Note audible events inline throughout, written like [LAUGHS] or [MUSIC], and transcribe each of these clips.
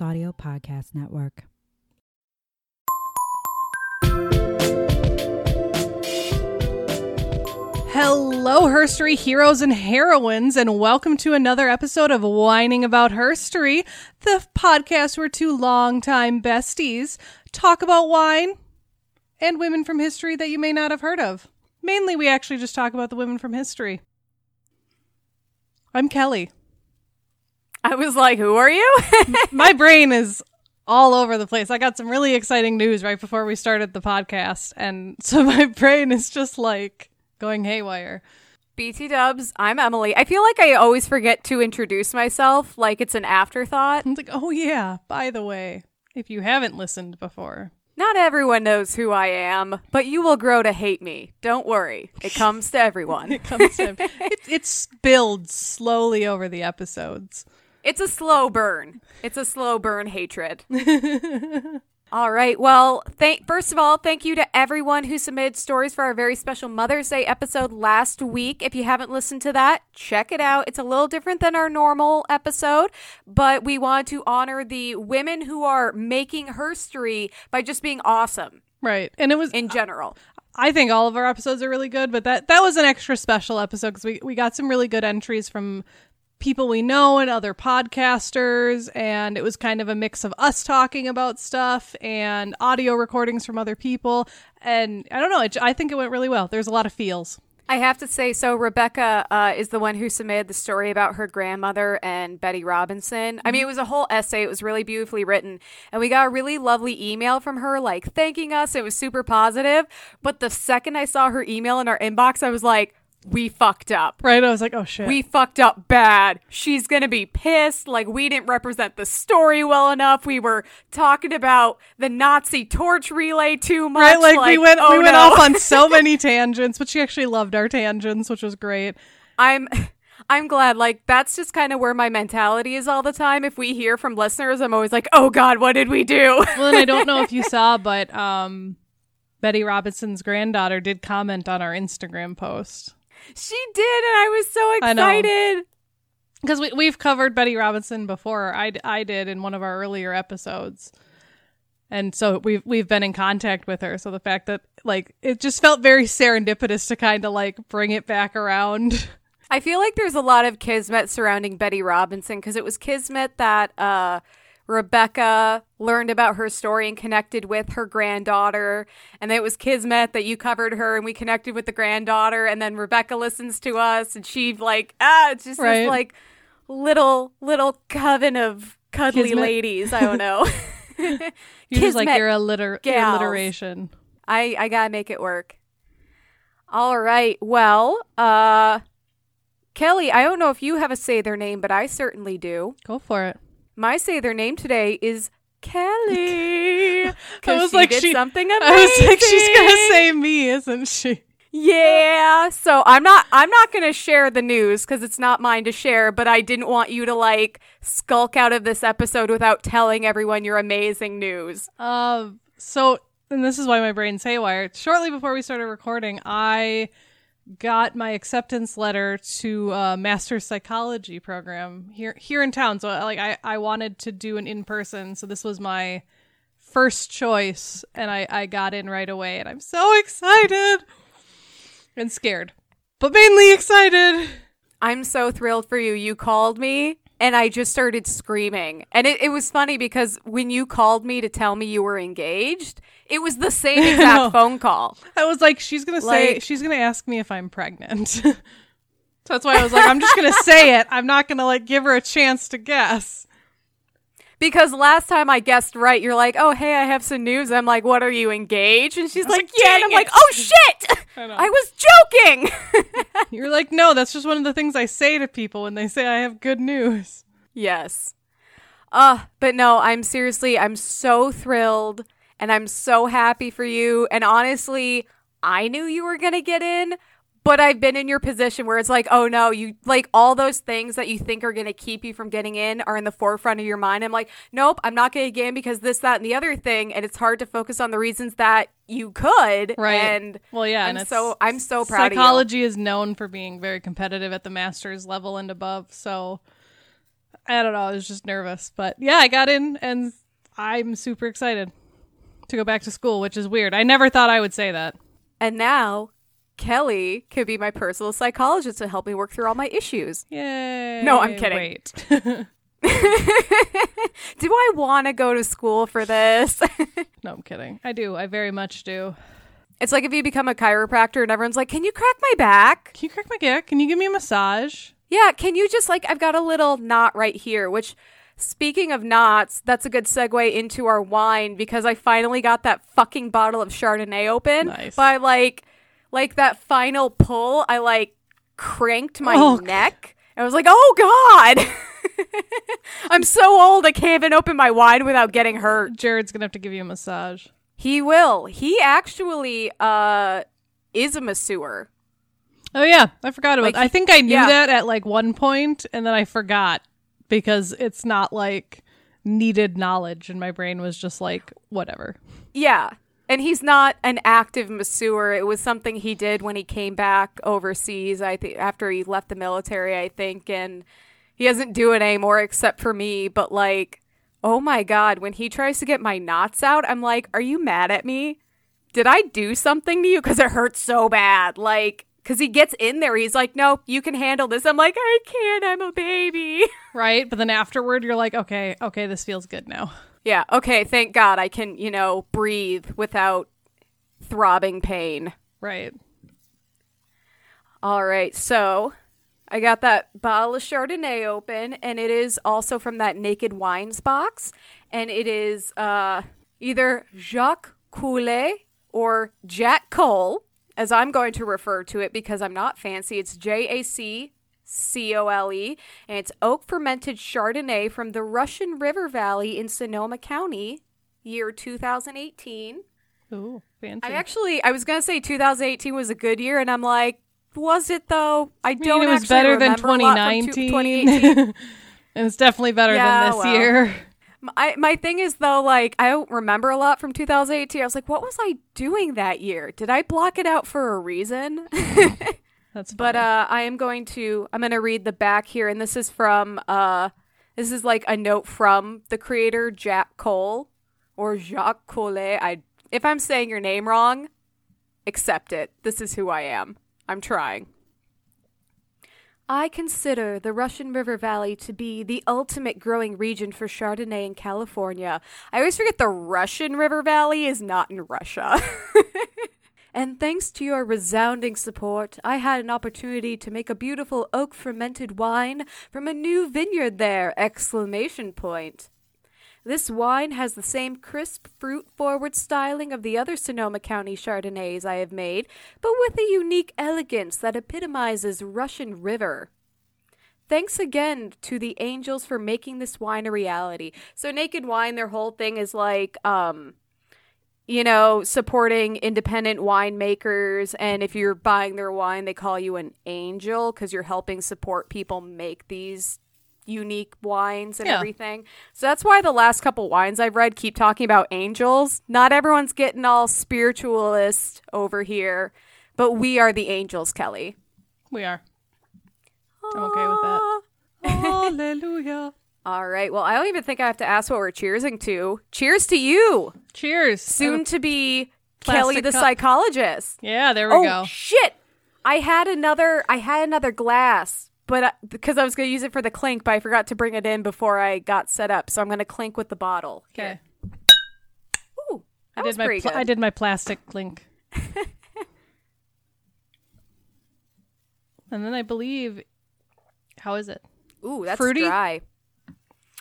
Audio Podcast Network. Hello, Herstory heroes and heroines, and welcome to another episode of Wining About Herstory, the podcast where two longtime besties talk about wine and women from history that you may not have heard of. Mainly, we actually just talk about the women from history. I'm Kelley. I was like, who are you? [LAUGHS] My brain is all over the place. I got some really exciting news right before we started the podcast, and [LAUGHS] so my brain is just like going haywire. BT dubs, I'm Emily. I feel like I always forget to introduce myself, like it's an afterthought. I'm like, oh yeah, by the way, if you haven't listened before, Not everyone knows who I am, but you will grow to hate me. Don't worry. It comes to everyone. [LAUGHS] it comes to it, it's builds slowly over the episodes. It's a slow burn. It's a slow burn hatred. [LAUGHS] all right. Well, thank first of all, thank you to everyone who submitted stories for our very special Mother's Day episode last week. If you haven't listened to that, check it out. It's a little different than our normal episode, but we want to honor the women who are making herstory by just being awesome Right, and it was. in general. I think all of our episodes are really good, but that that was an extra special episode because we we got some really good entries from people we know and other podcasters, and it was kind of a mix of us talking about stuff and audio recordings from other people, and I don't know. It, I think it went really well. There's a lot of feels. I have to say, so Rebecca uh, is the one who submitted the story about her grandmother and Betty Robinson. I mean, it was a whole essay. It was really beautifully written. And we got a really lovely email from her, like thanking us. It was super positive. But the second I saw her email in our inbox, I was like, we fucked up. Right? I was like, oh shit. We fucked up bad. She's going to be pissed. Like, we didn't represent the story well enough. We were talking about the Nazi torch relay too much. Right, like, we went oh we went no. off on so [LAUGHS] many tangents, but she actually loved our tangents, which was great. I'm [LAUGHS] I'm glad like that's just kind of where my mentality is all the time. If we hear from listeners, I'm always like, "Oh god, what did we do?" Well, and I don't know if you [LAUGHS] saw, but um, Betty Robinson's granddaughter did comment on our Instagram post she did and I was so excited. because we we've covered Betty Robinson before. I I did in one of our earlier episodes, and so we've we've been in contact with her. So the fact that like it just felt very serendipitous to kind of like bring it back around. [LAUGHS] I feel like there's a lot of kismet surrounding Betty Robinson because it was kismet that uh Rebecca learned about her story and connected with her granddaughter. And it was Kismet that you covered her and we connected with the granddaughter. And then Rebecca listens to us and she like, ah, it's just Right. this like little, little coven of cuddly Kismet. ladies. I don't know. [LAUGHS] [LAUGHS] you're just like Kismet your alliter- alliteration. I, I gotta make it work. All right. Well, uh, Kelley, I don't know if you have a say their name, but I certainly do. Go for it. My say their name today is Kelley. [LAUGHS] I was she like, did she- something amazing. [LAUGHS] I was like, she's gonna say me, isn't she? yeah. So I'm not. I'm not gonna share the news because it's not mine to share. But I didn't want you to like skulk out of this episode without telling everyone your amazing news. Um, so, and this is why my brain's haywire. Shortly before we started recording, I got my acceptance letter to a master's psychology program here here in town. So, like, I I wanted to do an in person. So this was my first choice, and I I got in right away, and I'm so excited and scared, but mainly excited. I'm so thrilled for you. You called me and I just started screaming. And it, it was funny because when you called me to tell me you were engaged, it was the same [LAUGHS] exact phone call. I was like, she's gonna say, she's gonna ask me if I'm pregnant. so [LAUGHS] that's why I was like, I'm just gonna [LAUGHS] say it. I'm not gonna like give her a chance to guess. Because last time I guessed right, you're like, oh, hey, I have some news. I'm like, what are you engaged? And she's like, like, yeah. And I'm "Dang like, oh, shit. [LAUGHS] [LAUGHS] I. I was joking. [LAUGHS] You're like, no, that's just one of the things I say to people when they say I have good news. yes. Uh, but no, I'm seriously, I'm so thrilled and I'm so happy for you. And honestly, I knew you were going to get in, but I've been in your position where it's like, oh no, you like all those things that you think are going to keep you from getting in are in the forefront of your mind. I'm like, nope, I'm not going to get in because this, that, and the other thing. And it's hard to focus on the reasons that you could. Right. And Well, yeah, and I'm so I'm so proud of you. Psychology is known for being very competitive at the master's level and above. So I don't know. I was just nervous, but yeah, I got in, and I'm super excited to go back to school, which is weird. I never thought I would say that. And now Kelley could be my personal psychologist to help me work through all my issues. Yay! No, I'm kidding. Wait. [LAUGHS] [LAUGHS] Do I want to go to school for this? [LAUGHS] no, I'm kidding. I do. I very much do. it's like if you become a chiropractor and everyone's like, "Can you crack my back?" Can you crack my back? Can you give me a massage? Yeah, can you just like I've got a little knot right here, which speaking of knots, that's a good segue into our wine because I finally got that fucking bottle of Chardonnay open. Nice. By like like that final pull, I like cranked my Oh, neck. I was like, "Oh god." [LAUGHS] I'm so old I can't even open my wine without getting hurt. Jared's gonna have to give you a massage. He will. He actually uh is a masseur. Oh yeah, I forgot about. Like, that. I think I knew yeah. that at like one point, and then I forgot because it's not like needed knowledge, and my brain was just like whatever. Yeah. And he's not an active masseur. It was something he did when he came back overseas. I think after he left the military, I think, and he doesn't do it anymore except for me. But like, oh my god, when he tries to get my knots out, I'm like, are you mad at me? Did I do something to you? Because it hurts so bad. Like, because he gets in there, he's like, no, you can handle this. I'm like, I can't. I'm a baby. [LAUGHS] Right, but then afterward, you're like, okay, okay, this feels good now. Yeah, okay, thank God I can, you know, breathe without throbbing pain. Right. All right, so I got that bottle of Chardonnay open, and it is also from that Naked Wines box, and it is uh, either Jacques Coulet or Jack Cole, as I'm going to refer to it because I'm not fancy. It's J A C C O L E, and it's oak fermented Chardonnay from the Russian River Valley in Sonoma County, year 2018. Ooh, fancy. I actually, I was gonna say 2018 was a good year, and I'm like, was it though? I I mean, don't. it was better than remember a lot from two- 2019. 2018. and [LAUGHS] it's definitely better Yeah, than this well. year. my my thing is though, like I don't remember a lot from 2018. I was like, what was I doing that year? Did I block it out for a reason? [LAUGHS] That's but uh, I am going to. I'm gonna read the back here, and this is from. Uh, this is like a note from the creator Jack Cole or Jacques Collet. I if I'm saying your name wrong, accept it. This is who I am. I'm trying. I consider the Russian River Valley to be the ultimate growing region for Chardonnay in California. I always forget the Russian River Valley is not in Russia. [LAUGHS] and thanks to your resounding support, I had an opportunity to make a beautiful oak fermented wine from a new vineyard there! Exclamation point. This wine has the same crisp, fruit forward styling of the other Sonoma County Chardonnays I have made, but with a unique elegance that epitomizes Russian River. Thanks again to the Angels for making this wine a reality. So, Naked Wine, their whole thing is like, um, you know, supporting independent winemakers. And if you're buying their wine, they call you an angel because you're helping support people make these unique wines and Yeah. everything. So that's why the last couple wines I've read keep talking about angels. Not everyone's getting all spiritualist over here, but we are the angels, Kelley. we are. I'm okay with that. [LAUGHS] Hallelujah. All right. Well, I don't even think I have to ask what we're cheersing to. Cheers to you, Cheers. soon to be Kelley the cup. psychologist. Yeah, there we oh go. shit! I had another. I had another glass, but I, because I was going to use it for the clink, but I forgot to bring it in before I got set up. So I'm going to clink with the bottle. Okay. Ooh, I did was my pretty pl-. I did my plastic clink. [LAUGHS] and then I believe how is it? Ooh, that's Fruity? dry.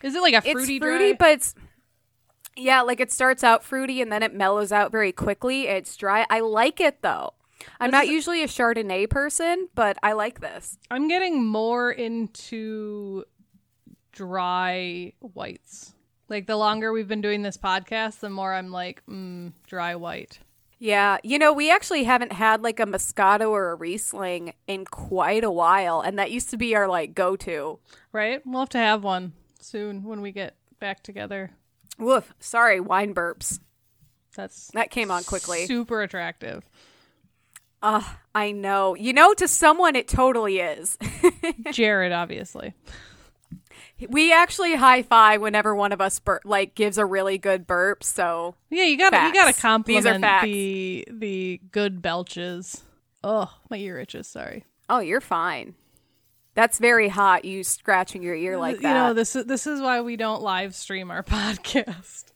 Is it like a fruity? It's fruity dry? but it's yeah, like it starts out fruity and then it mellows out very quickly. It's dry. I like it though. I'm This not usually a Chardonnay person, but I like this. I'm getting more into dry whites. Like the longer we've been doing this podcast, the more I'm like, mm, dry white. Yeah, you know, we actually haven't had like a Moscato or a Riesling in quite a while, and that used to be our like go-to. Right? We'll have to have one soon when we get back together. Woof. Sorry, wine burps. That's That came on quickly. super attractive. Ugh, I know. You know, to someone it totally is. [LAUGHS] Jared, obviously. We actually high five whenever one of us bur- like gives a really good burp. So Yeah, you got you got to Facts. These are compliment the the good belches. Oh, my ear itches. Sorry. oh, you're fine. That's very hot. You scratching your ear like that. You know this is this is why we don't live stream our [LAUGHS] podcast.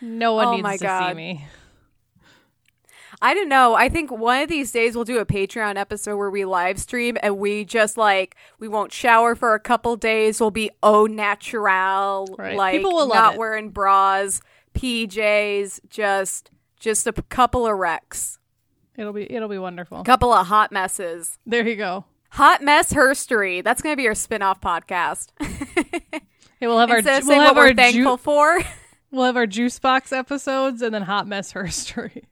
no one Oh needs my to see me. I don't know. I think one of these days we'll do a Patreon episode where we live stream and we just like we won't shower for a couple days. We'll be au natural, Right. like People will not it. wearing bras, PJs, just just a couple of wrecks, It'll be it'll be wonderful. couple of hot messes. There you go. Hot mess herstory. That's gonna be our spin-off podcast. [LAUGHS] Hey, we'll have [LAUGHS] our Instead of we'll have what we're thankful ju- for, [LAUGHS] we'll have our juice box episodes and then hot mess herstory.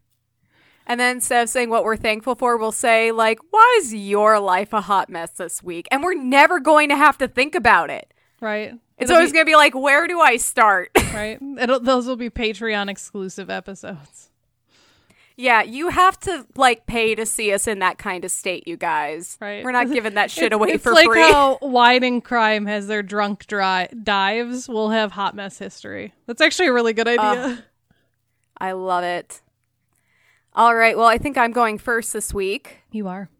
and then instead of saying what we're thankful for, we'll say like, "Why is your life a hot mess this week?" And we're never going to have to think about it. Right. It's It'll always be- going to be like, where do I start? right. It'll, those will be Patreon exclusive episodes. Yeah, you have to like pay to see us in that kind of state, you guys. Right. We're not [LAUGHS] giving that shit It's- away it's for like free. It's like how Wine and Crime has their drunk dry- dives. We'll have hot mess history. That's actually a really good idea. I love it. All right, well, I think I'm going first this week. you are.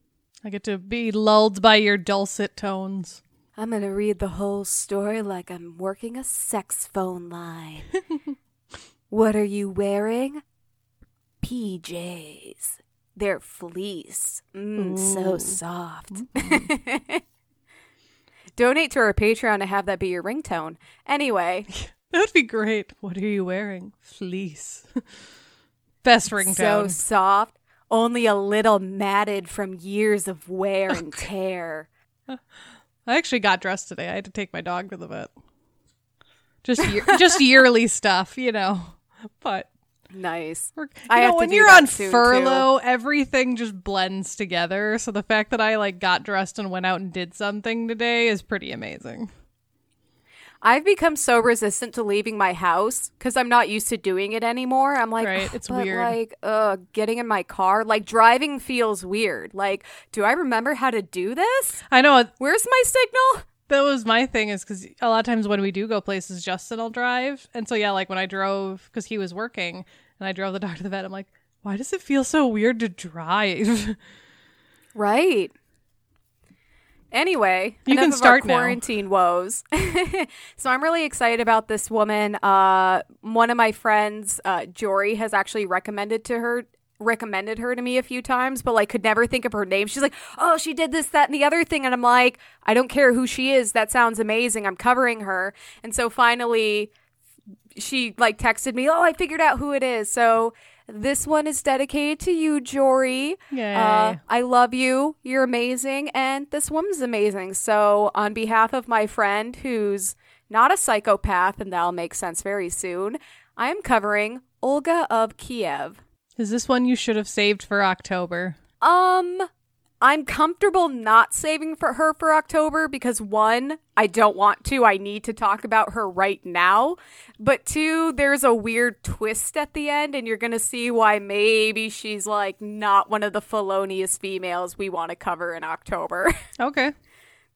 I get to be lulled by your dulcet tones. I'm going to read the whole story like I'm working a sex phone line. [LAUGHS] what are you wearing? PJs. They're fleece. Mm, so soft. [LAUGHS] Donate to our Patreon to have that be your ringtone. Anyway, [LAUGHS] That would be great. What are you wearing? Fleece. [LAUGHS] Best ringtone. so soft, only a little matted from years of wear and tear. I actually got dressed today. I had to take my dog to the vet. Just year- just yearly stuff, you know. But Nice. you I know, when you're on soon, too. furlough, everything just blends together. So the fact that I like got dressed and went out and did something today is pretty amazing. I've become so resistant to leaving my house because I'm not used to doing it anymore. I'm like, Right, it's but, weird." Like, uh, getting in my car, like driving feels weird. Like, do I remember how to do this? I know Where's my signal? That was my thing is because a lot of times when we do go places, Justin will drive, and so yeah, like when I drove because he was working and I drove the [LAUGHS] dog to the vet, I'm like, why does it feel so weird to drive? [LAUGHS] Right. Anyway, You can start our now. quarantine woes. [LAUGHS] so I'm really excited about this woman. Uh, one of my friends, uh, Jory, has actually recommended to her recommended her to me a few times, but like could never think of her name. She's like, "Oh, she did this, that, and the other thing," and I'm like, "I don't care who she is. That sounds amazing. I'm covering her." And so finally, she like texted me, "Oh, I figured out who it is." So this one is dedicated to you, Jory. Uh, I love you. You're amazing, and this woman's amazing. So, on behalf of my friend who's not a psychopath, and that'll make sense very soon, I am covering Olga of Kiev. Is this one you should have saved for October? Um, I'm comfortable not saving for her for October because one, I don't want to. I need to talk about her right now. But two, there's a weird twist at the end, and you're gonna see why maybe she's like not one of the felonious females we want to cover in October. [LAUGHS] Okay.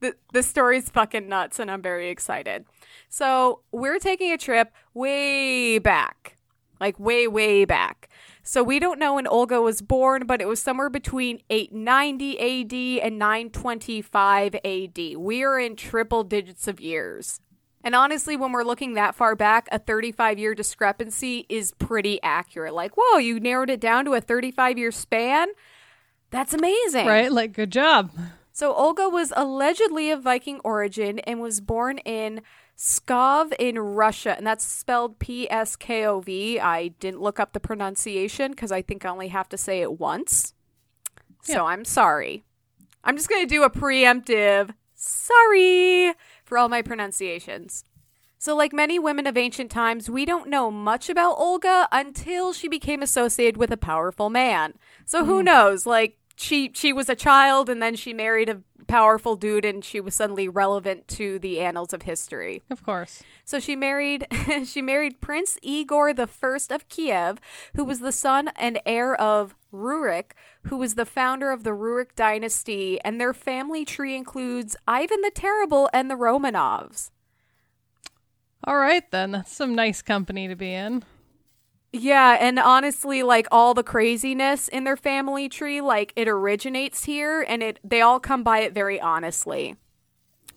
the the story's fucking nuts and I'm very excited. So, we're taking a trip way back. Like way way back. So we don't know when Olga was born, but it was somewhere between 890 AD and 925 AD. We are in triple digits of years. And honestly, when we're looking that far back, a 35 year discrepancy is pretty accurate. Like, whoa, you narrowed it down to a 35 year span? That's amazing. Right? Like, good job. So Olga was allegedly of Viking origin and was born in Pskov in Russia, and that's spelled P S K O V. I didn't look up the pronunciation because I think I only have to say it once. So I'm sorry. I'm just going to do a preemptive sorry for all my pronunciations. So, like many women of ancient times, we don't know much about Olga until she became associated with a powerful man. So, who hmm. knows? Like, she she was a child and then she married a powerful dude and she was suddenly relevant to the annals of history. Of course. So she married [LAUGHS] she married Prince Igor the First of Kiev, who was the son and heir of Rurik, who was the founder of the Rurik dynasty, and their family tree includes Ivan the Terrible and the Romanovs. All right, then. That's some nice company to be in. Yeah, and honestly, like all the craziness in their family tree, like it originates here and it they all come by it very honestly.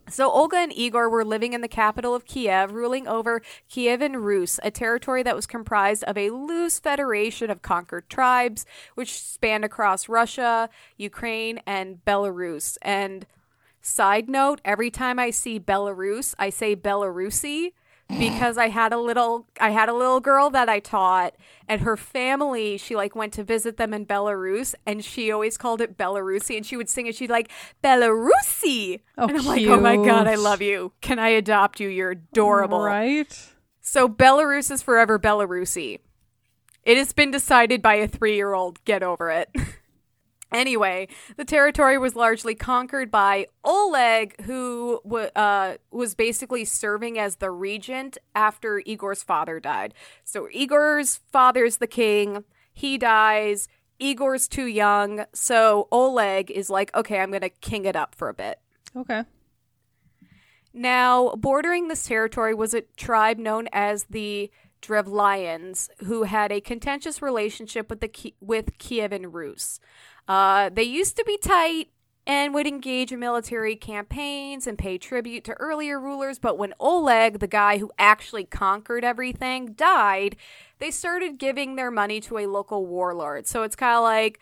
So Olga and Igor were living in the capital of Kiev, ruling over Kievan Rus, a territory that was comprised of a loose federation of conquered tribes, which spanned across Russia, Ukraine, and Belarus. And side note, every time I see Belarus, I say Belarusi Mm. because I had a little I had a little girl that I taught and her family she like went to visit them in Belarus and she always called it Belarusi and she would sing it. She'd like Belarusi! Oh, and I'm like oh my god I love you. Can I adopt you? You're adorable. Right? so Belarus is forever Belarusi. It has been decided by a 3-year-old get over it [LAUGHS] Anyway, the territory was largely conquered by Oleg, who w- uh, was basically serving as the regent after Igor's father died. So Igor's father's the king. He dies. Igor's too young. So Oleg is like, okay, I'm going to king it up for a bit. Okay. Now, bordering this territory was a tribe known as the Drevlians, who had a contentious relationship with the Ki- with Kievan Rus. Uh, they used to be tight and would engage in military campaigns and pay tribute to earlier rulers, but when Oleg, the guy who actually conquered everything, died, they started giving their money to a local warlord. So it's kind of like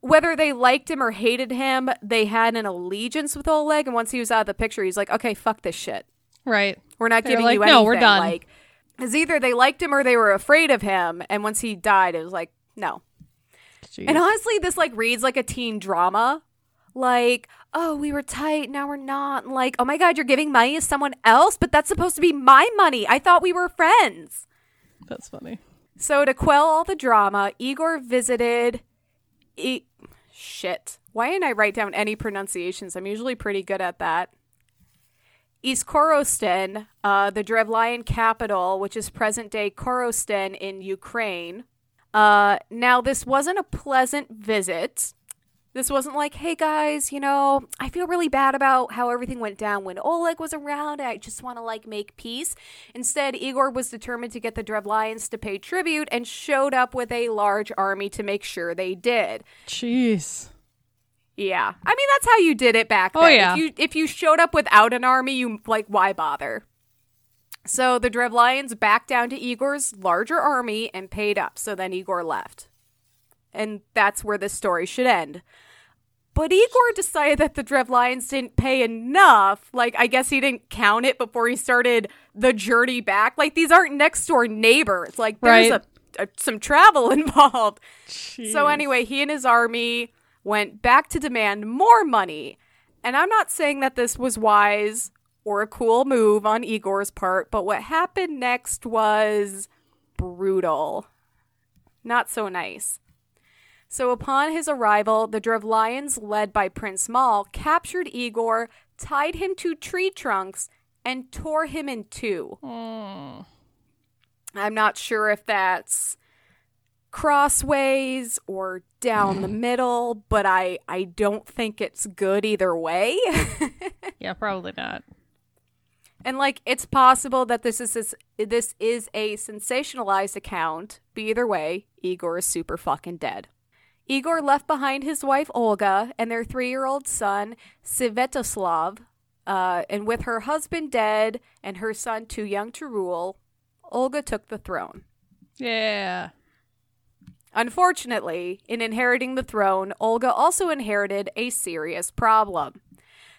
whether they liked him or hated him, they had an allegiance with Oleg. And once he was out of the picture, he's like, okay, fuck this shit. Right. We're not They're giving like, you "No, we're done." Like, it's either they liked him or they were afraid of him. And once he died, it was like, no. Jeez. And honestly, this like reads like a teen drama. Like, oh, we were tight, now we're not. And like, oh my god, you're giving money to someone else, but that's supposed to be my money. I thought we were friends. That's funny. So to quell all the drama, Igor visited. E- Shit. Why didn't I write down any pronunciations? I'm usually pretty good at that. Iskorosten, uh, the Drevlian capital, which is present day Korosten in Ukraine. Uh, now, this wasn't a pleasant visit. This wasn't like, hey guys, you know, I feel really bad about how everything went down when Oleg was around. I just want to like make peace. Instead, Igor was determined to get the Drevlians to pay tribute and showed up with a large army to make sure they did. Jeez. Yeah. I mean, that's how you did it back oh, then. Oh, yeah. If you if you showed up without an army, you like why bother? So the Drevlians backed down to Igor's larger army and paid up. So then Igor left. And that's where this story should end. But Igor decided that the Drevlians didn't pay enough. Like, I guess he didn't count it before he started the journey back. Like, these aren't next door neighbors. Like, there's Right. a, a, some travel [LAUGHS] involved. So anyway, he and his army went back to demand more money. And I'm not saying that this was wise or a cool move on Igor's part, but what happened next was brutal. Not so nice. So upon his arrival, the Drevlians, led by Prince Mal, captured Igor, tied him to tree trunks, and tore him in two. Mm. I'm not sure if that's crossways or down the [SIGHS] middle, but I I don't think it's good either way. [LAUGHS] Yeah, probably not. and like it's possible that this is this, this is a sensationalized account. But either way, Igor is super fucking dead. Igor left behind his wife Olga and their three-year-old son Svetoslav, uh, and with her husband dead and her son too young to rule, Olga took the throne. Yeah. Unfortunately, in inheriting the throne, Olga also inherited a serious problem.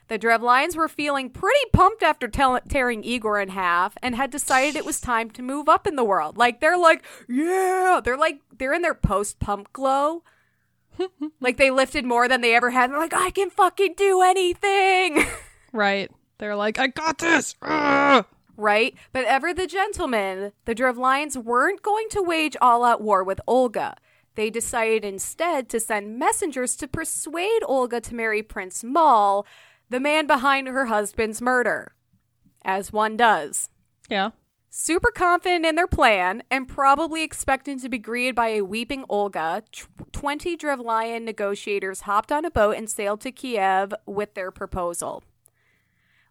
The Drevlians were feeling pretty pumped after tell- tearing Igor in half and had decided it was time to move up in the world. Like, they're like, yeah, they're like, they're in their post pump glow. [LAUGHS] like, they lifted more than they ever had. They're like, I can fucking do anything. [LAUGHS] Right. They're like, I got this. Ugh. Right? But ever the gentlemen, the Drevlians weren't going to wage all out war with Olga. They decided instead to send messengers to persuade Olga to marry Prince Mal, the man behind her husband's murder, as one does. Yeah. Super confident in their plan and probably expecting to be greeted by a weeping Olga, tw- 20 Drevlyan negotiators hopped on a boat and sailed to Kiev with their proposal.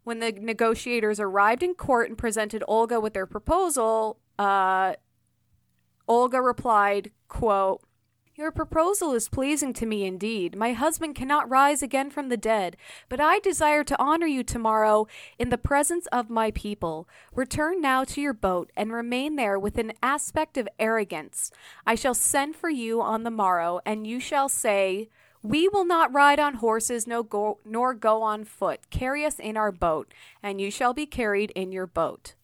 When the negotiators arrived in court and presented Olga with their proposal, uh, Olga replied, quote, your proposal is pleasing to me indeed. My husband cannot rise again from the dead, but I desire to honor you tomorrow in the presence of my people. Return now to your boat and remain there with an aspect of arrogance. I shall send for you on the morrow, and you shall say, we will not ride on horses no go, nor go on foot. Carry us in our boat, and you shall be carried in your boat.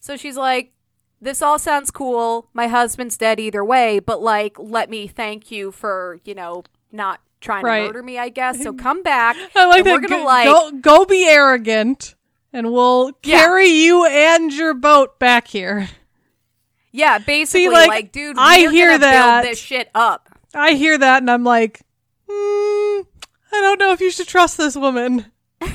So she's like, this all sounds cool. My husband's dead either way, but like, let me thank you for, you know, not trying Right. to murder me, I guess. So [LAUGHS] come back. I like that. We're gonna Go- like, go, go be arrogant, and we'll Yeah. carry you and your boat back here. yeah, basically, like, like, dude, I hear that. Build this shit up. I hear that, and I'm like, hmm, I don't know if you should trust this woman. [LAUGHS]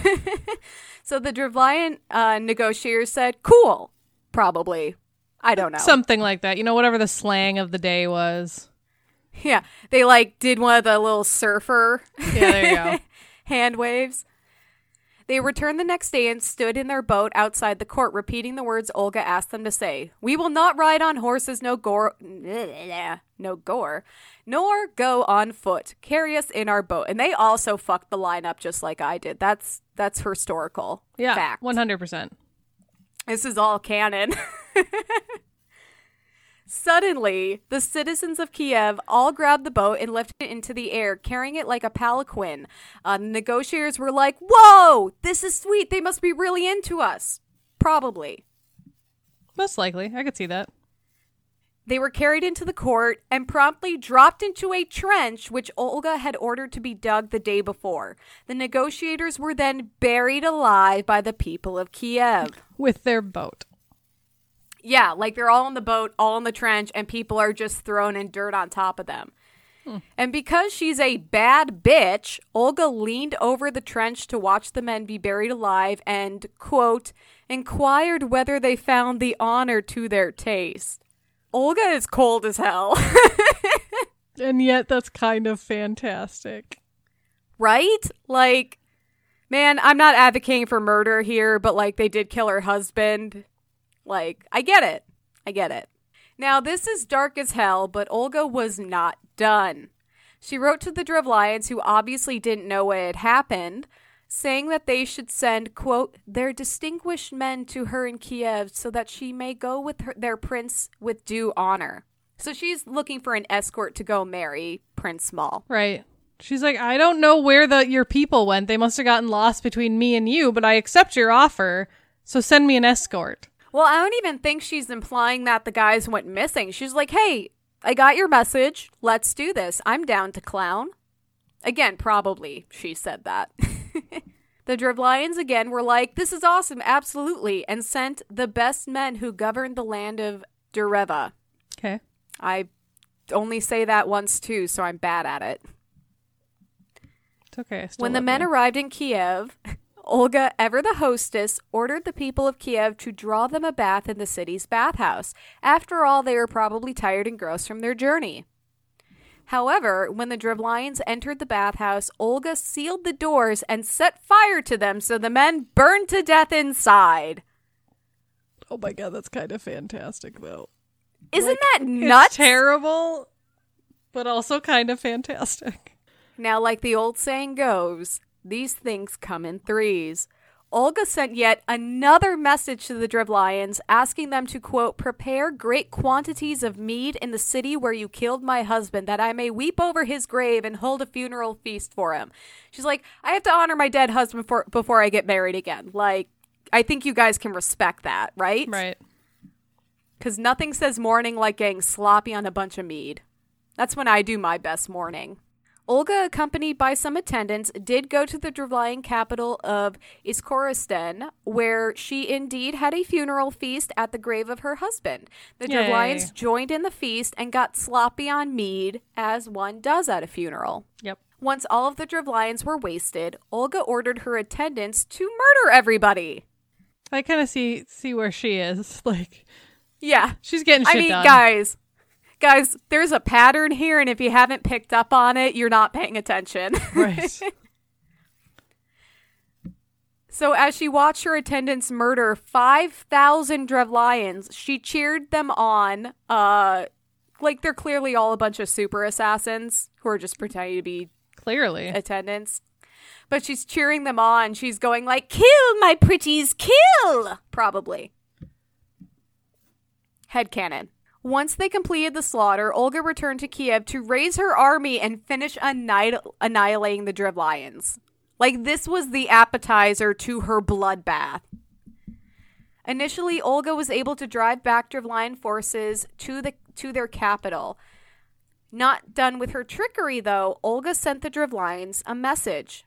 So the Drevlian uh, negotiators said, "Cool, probably." I don't know. Something like that. You know, whatever the slang of the day was. yeah, they like did one of the little surfer Yeah, there you go. [LAUGHS] hand waves. They returned the next day and stood in their boat outside the court, repeating the words Olga asked them to say. We will not ride on horses, no gore, [SNIFFS] no gore, nor go on foot. Carry us in our boat. And they also fucked the line up just like I did. That's that's historical Yeah, fact. one hundred percent. This is all canon. [LAUGHS] Suddenly, the citizens of Kiev all grabbed the boat and lifted it into the air, carrying it like a palanquin. Uh, the negotiators were like, Whoa, this is sweet. They must be really into us. Probably. Most likely, I could see that. They were carried into the court and promptly dropped into a trench which Olga had ordered to be dug the day before. The negotiators were then buried alive by the people of Kiev. With their boat. Yeah, like they're all in the boat, all in the trench, and people are just thrown in dirt on top of them. And because she's a bad bitch, Olga leaned over the trench to watch the men be buried alive and, quote, inquired whether they found the honor to their taste. Olga is cold as hell, [LAUGHS] And yet, that's kind of fantastic. right? Like, man, I'm not advocating for murder here, but like they did kill her husband. Like, I get it. I get it. Now, this is dark as hell, but Olga was not done. She wrote to the Drevlians, who obviously didn't know what had happened, saying that they should send, quote, their distinguished men to her in Kiev so that she may go with her, their prince with due honor. So she's looking for an escort to go marry Prince Mal. Right. She's like, I don't know where the your people went. They must have gotten lost between me and you, but I accept your offer. So send me an escort. Well, I don't even think she's implying that the guys went missing. She's like, hey, I got your message. Let's do this. I'm down to clown. Again, probably she said that. [LAUGHS] the Drevlians again were like, this is awesome, absolutely, and sent the best men who governed the land of Dereva. Okay. I only say that once too, so I'm bad at it. It's okay. When the men you. arrived in Kiev, [LAUGHS] Olga, ever the hostess, ordered the people of Kiev to draw them a bath in the city's bathhouse. After all, they were probably tired and gross from their journey. However, when the Drevlians entered the bathhouse, Olga sealed the doors and set fire to them so the men burned to death inside. Oh my god, that's kind of fantastic though. Isn't Like, that nuts? Terrible, but also kind of fantastic. Now, like the old saying goes, these things come in threes. Olga sent yet another message to the Drevlians asking them to, quote, prepare great quantities of mead in the city where you killed my husband, that I may weep over his grave and hold a funeral feast for him. She's like, I have to honor my dead husband for, before I get married again. Like, I think you guys can respect that, right? Right. Because nothing says mourning like getting sloppy on a bunch of mead. That's when I do my best mourning. Olga, accompanied by some attendants, did go to the Drevlian capital of Iskorosten, where she indeed had a funeral feast at the grave of her husband. The. Drevlians joined in the feast and got sloppy on mead, as one does at a funeral. Yep. Once all of the Drevlians were wasted, Olga ordered her attendants to murder everybody. I kind of see see where she is. [LAUGHS] Like Yeah. she's getting shit I mean, done. guys, guys, there's a pattern here, and if you haven't picked up on it, you're not paying attention. Right. [LAUGHS] so, as she watched her attendants murder 5,000 Drevlians, she cheered them on. Uh, like they're clearly all a bunch of super assassins who are just pretending to be Clearly. attendants. But she's cheering them on. She's going like, "Kill my pretties, kill!" Probably. Headcanon. Once they completed the slaughter, Olga returned to Kiev to raise her army and finish annihil- annihilating the Drevlians. Like this was the appetizer to her bloodbath. Initially, Olga was able to drive back Drevlian forces to the to their capital. Not done with her trickery, though, Olga sent the Drevlians a message.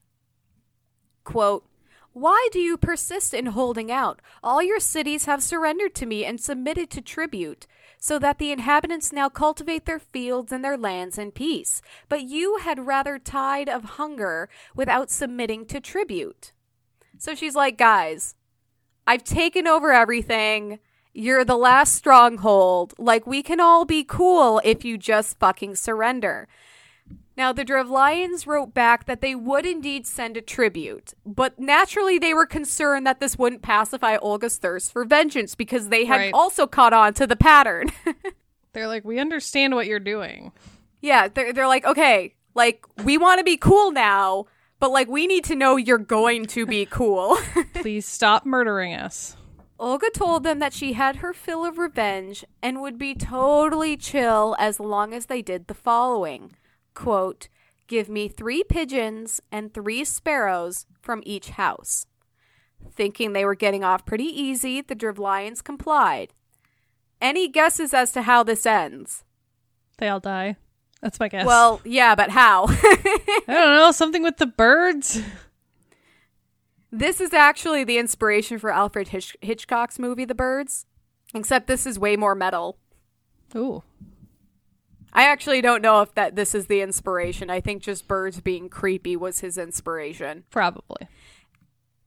Quote, Why do you persist in holding out? All your cities have surrendered to me and submitted to tribute, so that the inhabitants now cultivate their fields and their lands in peace. But you had rather died of hunger without submitting to tribute. So she's like, Guys, I've taken over everything. You're the last stronghold. Like, we can all be cool if you just fucking surrender. Now, the Drevlians wrote back that they would indeed send a tribute, but naturally they were concerned that this wouldn't pacify Olga's thirst for vengeance because they had Right. also caught on to the pattern. [LAUGHS] They're like, we understand what you're doing. yeah, they're, they're like, okay, like, we want to be cool now, but like, we need to know you're going to be cool. [LAUGHS] Please stop murdering us. Olga told them that she had her fill of revenge and would be totally chill as long as they did the following quote, Give me three pigeons and three sparrows from each house. Thinking they were getting off pretty easy, the Drevlians complied. Any guesses as to how this ends? They all die. That's my guess. Well, yeah, but how? [LAUGHS] I don't know. Something with the birds. this is actually the inspiration for Alfred Hitch- Hitchcock's movie, The Birds, except this is way more metal. Ooh. I actually don't know if that this is the inspiration. I think just birds being creepy was his inspiration. Probably.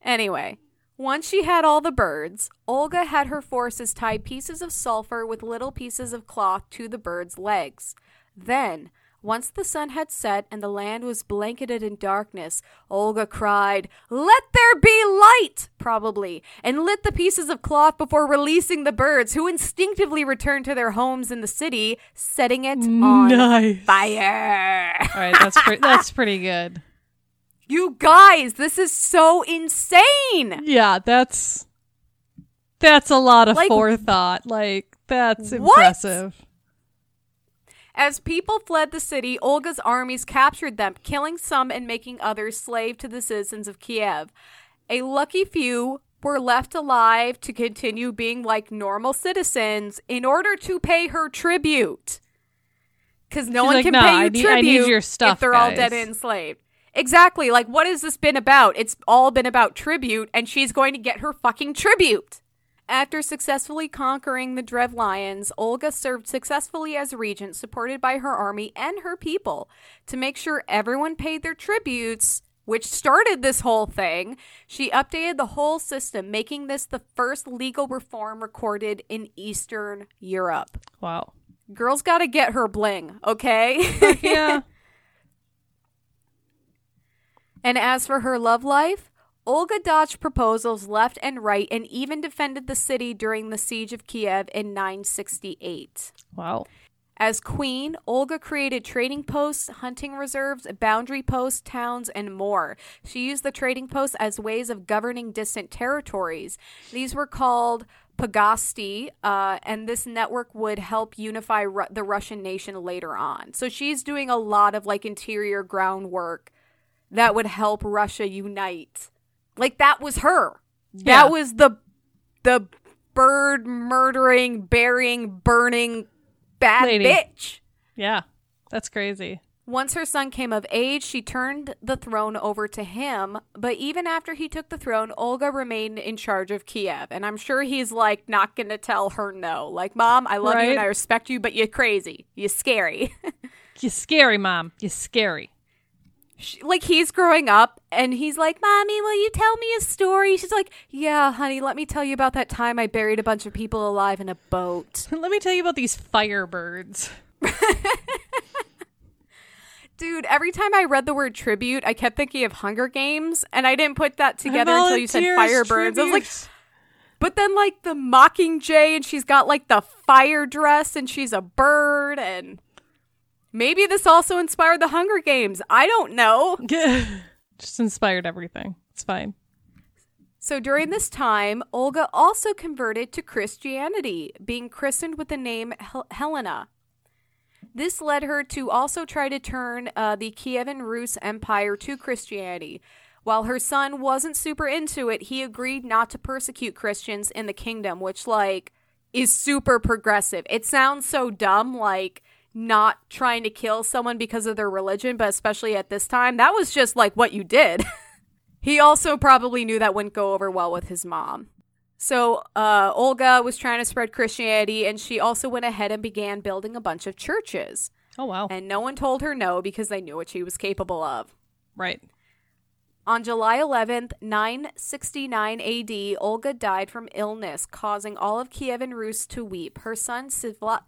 Anyway, once she had all the birds, Olga had her forces tie pieces of sulfur with little pieces of cloth to the birds' legs. Then, once the sun had set and the land was blanketed in darkness, Olga cried, Let there be light! Probably, and lit the pieces of cloth before releasing the birds, who instinctively returned to their homes in the city, setting it on Nice. fire. All right, that's pre- [LAUGHS] that's pretty good. You guys, this is so insane! Yeah, that's that's a lot of Like- forethought. Like that's What? As people fled the city, Olga's armies captured them, killing some and making others slave to the citizens of Kiev. A lucky few were left alive to continue being like normal citizens in order to pay her tribute. Because no She's one like, can "Nah, pay you need- tribute I need your stuff, if they're all dead and enslaved. Exactly. Like, what has this been about? It's all been about tribute, and she's going to get her fucking tribute. After successfully conquering the Drevlians, Olga served successfully as regent, supported by her army and her people. To make sure everyone paid their tributes, which started this whole thing, she updated the whole system, making this the first legal reform recorded in Eastern Europe. Wow. Girl's gotta get her bling, okay? [LAUGHS] Yeah. [LAUGHS] And as for her love life, Olga dodged proposals left and right and even defended the city during the siege of Kiev in 968. wow. As queen, Olga created trading posts, hunting reserves, boundary posts, towns, and more. She used the trading posts as ways of governing distant territories. These were called pagasti, uh, and this network would help unify Ru- the Russian nation later on. So she's doing a lot of like interior groundwork that would help Russia unite. Like that was her. Yeah. That was the the bird murdering, burying, burning bad Lady. bitch. Yeah. That's crazy. Once her son came of age, she turned the throne over to him. But even after he took the throne, Olga remained in charge of Kiev. And I'm sure he's like not going to tell her no. Like, Mom, I love you and I respect you, but you're crazy. You're scary. [LAUGHS] You're scary, mom. You're scary. She, like he's growing up and he's like, "Mommy, will you tell me a story?" She's like, "Yeah, honey, let me tell you about that time I buried a bunch of people alive in a boat." [LAUGHS] Let me tell you about these firebirds. Dude, every time I read the word tribute, I kept thinking of Hunger Games, and I didn't put that together until you said Firebirds. I was like, but then like the Mockingjay, and she's got like the fire dress, and she's a bird, and maybe this also inspired the Hunger Games. I don't know. [LAUGHS] just inspired everything. It's fine. So during this time, Olga also converted to Christianity, being christened with the name Hel- Helena. This led her to also try to turn uh, the Kievan Rus Empire to Christianity. While her son wasn't super into it, he agreed not to persecute Christians in the kingdom, which, like, is super progressive. It sounds so dumb, like, not trying to kill someone because of their religion, but especially at this time, that was just like what you did. [LAUGHS] He also probably knew that wouldn't go over well with his mom. So, uh, Olga was trying to spread Christianity, and she also went ahead and began building a bunch of churches. Oh wow. And no one told her no because they knew what she was capable of. right. On July 11th, 969 AD, Olga died from illness, causing all of Kiev and Rus to weep. Her son, Sivla-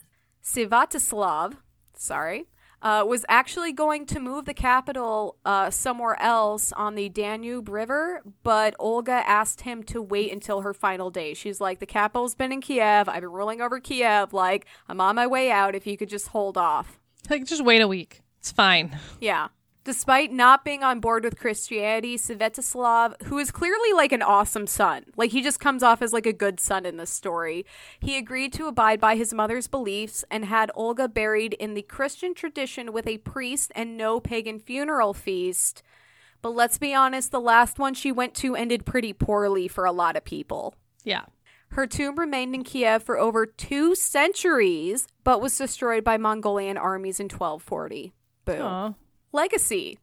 Svatoslav, sorry, uh, was actually going to move the capital uh, somewhere else on the Danube River, but Olga asked him to wait until her final day. She's like, The capital's been in Kiev. I've been ruling over Kiev. Like, I'm on my way out if you could just hold off. Like just wait a week. It's fine. Yeah. Despite not being on board with Christianity, Svetoslav, who is clearly like an awesome son, like he just comes off as like a good son in this story, he agreed to abide by his mother's beliefs and had Olga buried in the Christian tradition with a priest and no pagan funeral feast. But let's be honest, the last one she went to ended pretty poorly for a lot of people. Yeah. Her tomb remained in Kiev for over two centuries, but was destroyed by Mongolian armies in 1240. Boom. Aw. Legacy.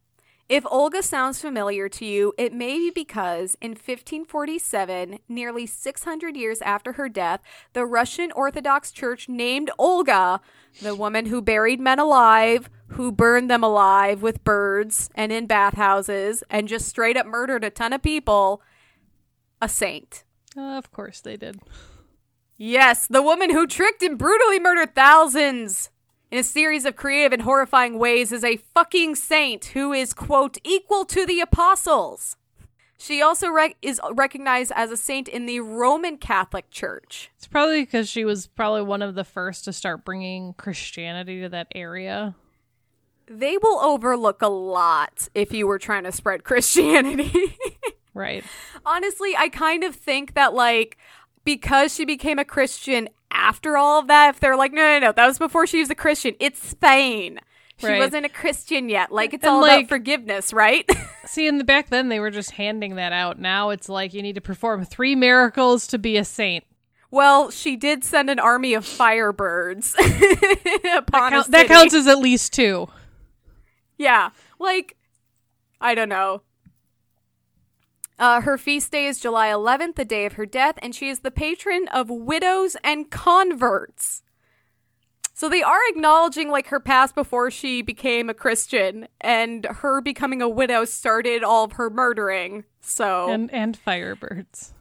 If Olga sounds familiar to you, it may be because in 1547, nearly 600 years after her death, the Russian Orthodox Church named Olga, the woman who buried men alive, who burned them alive with birds and in bathhouses, and just straight up murdered a ton of people, a saint. Uh, of course they did. Yes, the woman who tricked and brutally murdered thousands in a series of creative and horrifying ways is a fucking saint who is, quote, equal to the apostles. She also rec- is recognized as a saint in the Roman Catholic Church. It's probably because she was probably one of the first to start bringing Christianity to that area. They will overlook a lot if you were trying to spread [LAUGHS] Christianity. Right. Honestly, I kind of think that, like, because she became a Christian after all of that, if they're like, no, no, no, that was before she was a Christian, it's Spain. She Right. wasn't a Christian yet. Like, it's And, all like- about forgiveness, right? [LAUGHS] See, in the back then they were just handing that out. Now it's like you need to perform three miracles to be a saint. well, she did send an army of firebirds [LAUGHS] a Count- that counts as at least two. Yeah, like I don't know. Uh, her feast day is July 11th, the day of her death, and she is the patron of widows and converts. So they are acknowledging like her past before she became a Christian, and her becoming a widow started all of her murdering. So And and firebirds.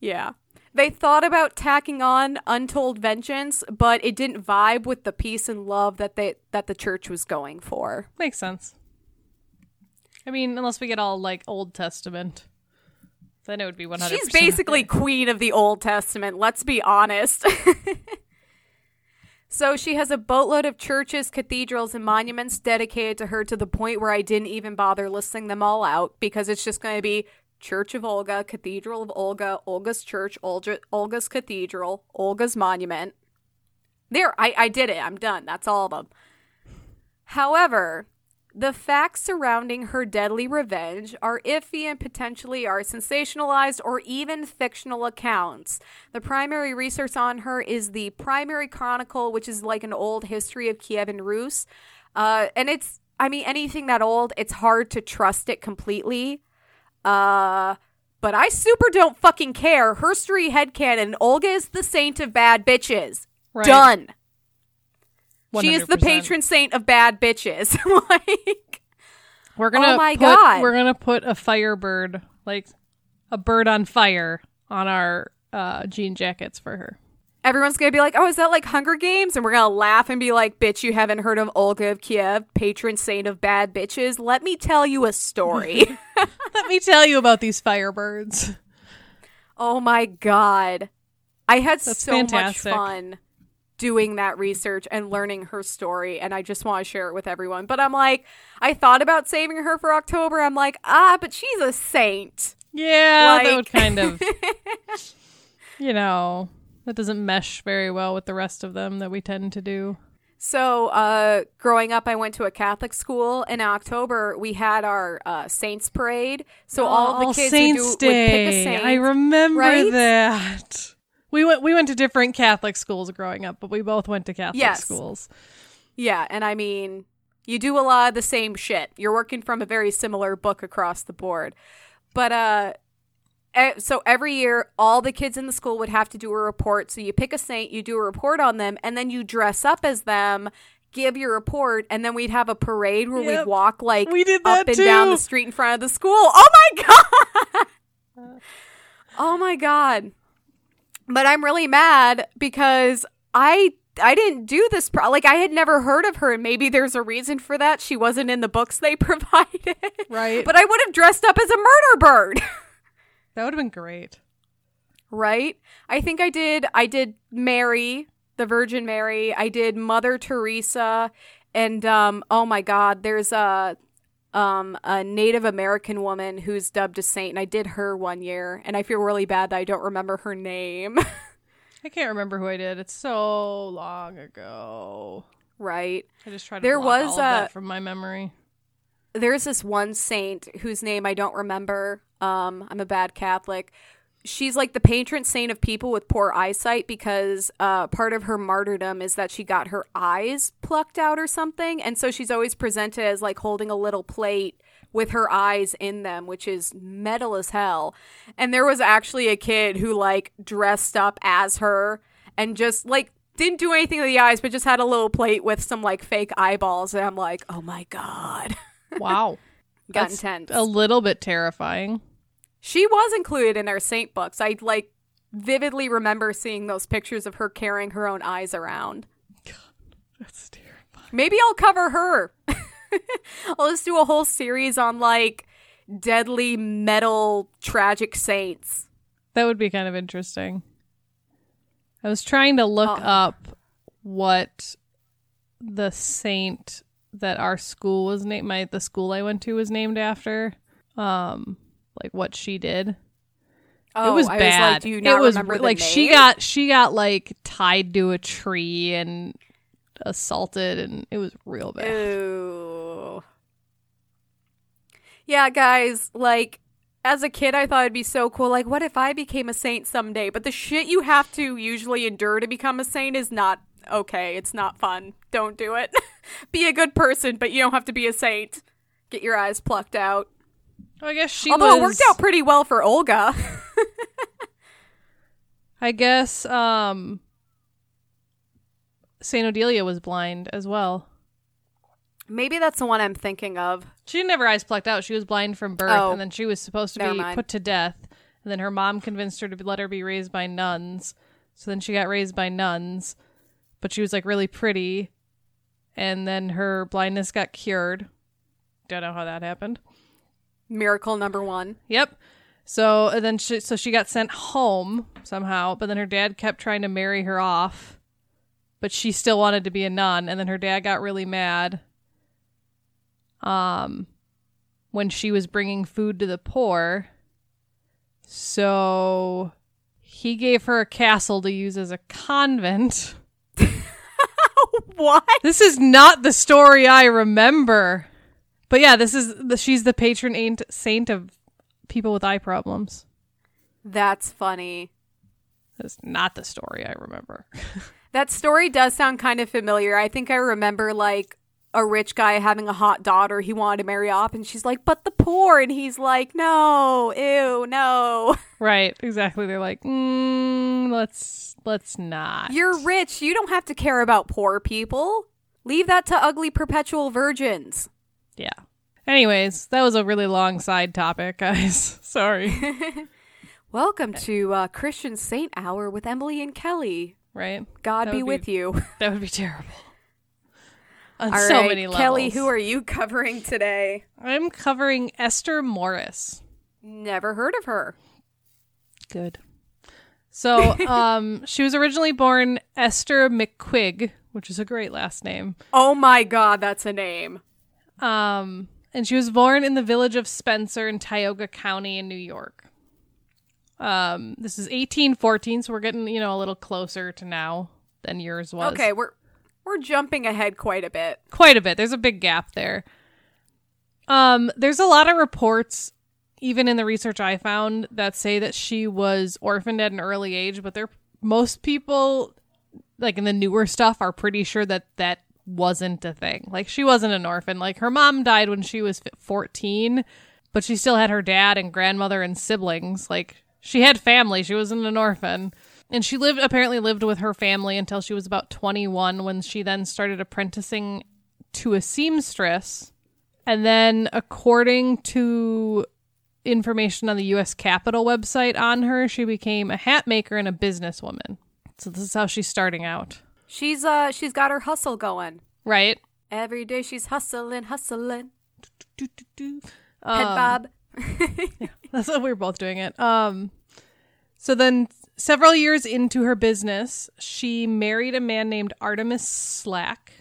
yeah. They thought about tacking on untold vengeance, but it didn't vibe with the peace and love that they that the church was going for. Makes sense. I mean, unless we get all like Old Testament. Then it would be 100 She's basically queen of the Old Testament, let's be honest. [LAUGHS] so she has a boatload of churches, cathedrals, and monuments dedicated to her to the point where I didn't even bother listing them all out because it's just going to be Church of Olga, Cathedral of Olga, Olga's Church, Olga, Olga's Cathedral, Olga's Monument. There, I, I did it. I'm done. That's all of them. However, the facts surrounding her deadly revenge are iffy and potentially are sensationalized or even fictional accounts. The primary research on her is the Primary Chronicle, which is like an old history of Kiev and Rus. Uh, and it's, I mean, anything that old, it's hard to trust it completely. Uh, but I super don't fucking care. Herstory headcanon, Olga is the saint of bad bitches. Right. Done. She is the patron saint of bad bitches. [LAUGHS] like, We're gonna Oh my put, God. We're gonna put a firebird, like a bird on fire, on our uh, jean jackets for her. Everyone's gonna be like, "Oh, is that like Hunger Games?" And we're gonna laugh and be like, "Bitch, you haven't heard of Olga of Kiev, patron saint of bad bitches? Let me tell you a story." [LAUGHS] [LAUGHS] Let me tell you about these firebirds. oh my god, I had That's so fantastic. much fun doing that research and learning her story, and I just want to share it with everyone. But I'm like, I thought about saving her for October. I'm like, ah, but she's a saint. Yeah, that would [LAUGHS] kind of, [LAUGHS] you know, that doesn't mesh very well with the rest of them that we tend to do. So, uh, growing up, I went to a Catholic school. In October, we had our uh, Saints Parade. So all the kids Saints would, do, would pick a saint. I remember right? that. We went. We went to different Catholic schools growing up, but we both went to Catholic Yes. schools. yeah, and I mean, you do a lot of the same shit. You're working from a very similar book across the board. But uh, so every year, all the kids in the school would have to do a report. So you pick a saint, you do a report on them, and then you dress up as them. Give your report, and then we'd have a parade where Yep. we'd walk like We did up and down the street in front of the school. Oh my [LAUGHS] god! oh my god! But I'm really mad because I I didn't do this. Pro- like I had never heard of her, and maybe there's a reason for that. She wasn't in the books they [LAUGHS] provided, Right. But I would have dressed up as a murder bird. [LAUGHS] That would have been great. right? I think I did I did Mary, the Virgin Mary. I did Mother Teresa and um oh my god, there's a um a Native American woman who's dubbed a saint and I did her one year and I feel really bad that I don't remember her name. [LAUGHS] I can't remember who I did. It's so long ago. right? I just tried to There was all of that a- from my memory. there's this one saint whose name I don't remember. Um, I'm a bad Catholic. She's like the patron saint of people with poor eyesight because uh, part of her martyrdom is that she got her eyes plucked out or something, and so she's always presented as like holding a little plate with her eyes in them, which is metal as hell. And there was actually a kid who like dressed up as her and just like didn't do anything to the eyes, but just had a little plate with some like fake eyeballs, and I'm like, oh my god. [LAUGHS] Wow. got That's intense. A little bit terrifying. She was included in our saint books. I like vividly remember seeing those pictures of her carrying her own eyes around. God, That's terrifying. Maybe I'll cover her. [LAUGHS] I'll just do a whole series on like deadly metal tragic saints. That would be kind of interesting. I was trying to look Oh. up what the saint that our school was named my the school I went to was named after. Um like what she did. Oh, it was I bad. was like, do you not it was remember like she got she got like tied to a tree and assaulted and it was real bad. Ooh. Yeah, guys, like as a kid I thought it'd be so cool. Like, what if I became a saint someday? But the shit you have to usually endure to become a saint is not okay. It's not fun. Don't do it. [LAUGHS] be a good person, but you don't have to be a saint. Get your eyes plucked out. I guess she Although was it worked out pretty well for Olga. [LAUGHS] I guess um Saint Odilia was blind as well. Maybe that's the one I'm thinking of. She didn't have her eyes plucked out. She was blind from birth, Oh. and then she was supposed to be mind. put to death. And then her mom convinced her to let her be raised by nuns. So then she got raised by nuns, but she was like really pretty. And then her blindness got cured. Don't know how that happened. Miracle number one. Yep. So and then she, so she got sent home somehow, but then her dad kept trying to marry her off, but she still wanted to be a nun. And then her dad got really mad. Um, when she was bringing food to the poor, so he gave her a castle to use as a convent. [LAUGHS] what? This is not the story I remember. But yeah, this is the, she's the patron ain't saint of people with eye problems. That's funny. That's not the story I remember. [LAUGHS] That story does sound kind of familiar. I think I remember like a rich guy having a hot daughter he wanted to marry off, and she's like, "But the poor," and he's like, "No, ew, no. [LAUGHS] right, exactly. They're like, mm, let's let's not. You're rich. You don't have to care about poor people. Leave that to ugly perpetual virgins." Yeah. Anyways, that was a really long side topic, [LAUGHS] guys. Sorry. [LAUGHS] Welcome to uh, Christian Saint Hour with Emily and Kelly. Right? God That be would be- with you. [LAUGHS] That would be terrible. On All so right, many levels. Kelly, who are you covering today? I'm covering Esther Morris. Never heard of her. Good. So, um, she was originally born Esther McQuigg, which is a great last name. Oh my god, that's a name. Um, and she was born in the village of Spencer in Tioga County in New York. Um, this is 1814, so we're getting, you know, a little closer to now than yours was. Okay, we're we're jumping ahead quite a bit. quite a bit. There's a big gap there. Um, there's a lot of reports, even in the research I found, that say that she was orphaned at an early age, but they're most people, like in the newer stuff, are pretty sure that that wasn't a thing. Like she wasn't an orphan. Like her mom died when she was 14, but she still had her dad and grandmother and siblings. Like she had family. She wasn't an orphan. And she lived apparently lived with her family until she was about 21 when she then started apprenticing to a seamstress. And then according to information on the US Capitol website on her, she became a hat maker and a businesswoman. So this is how she's starting out. She's uh she's got her hustle going. Right? Every day she's hustling, hustling. Do, do, do. Head Um, bob. [LAUGHS] That's what we were both doing it. Um, so then, several years into her business, she married a man named Artemus Slack,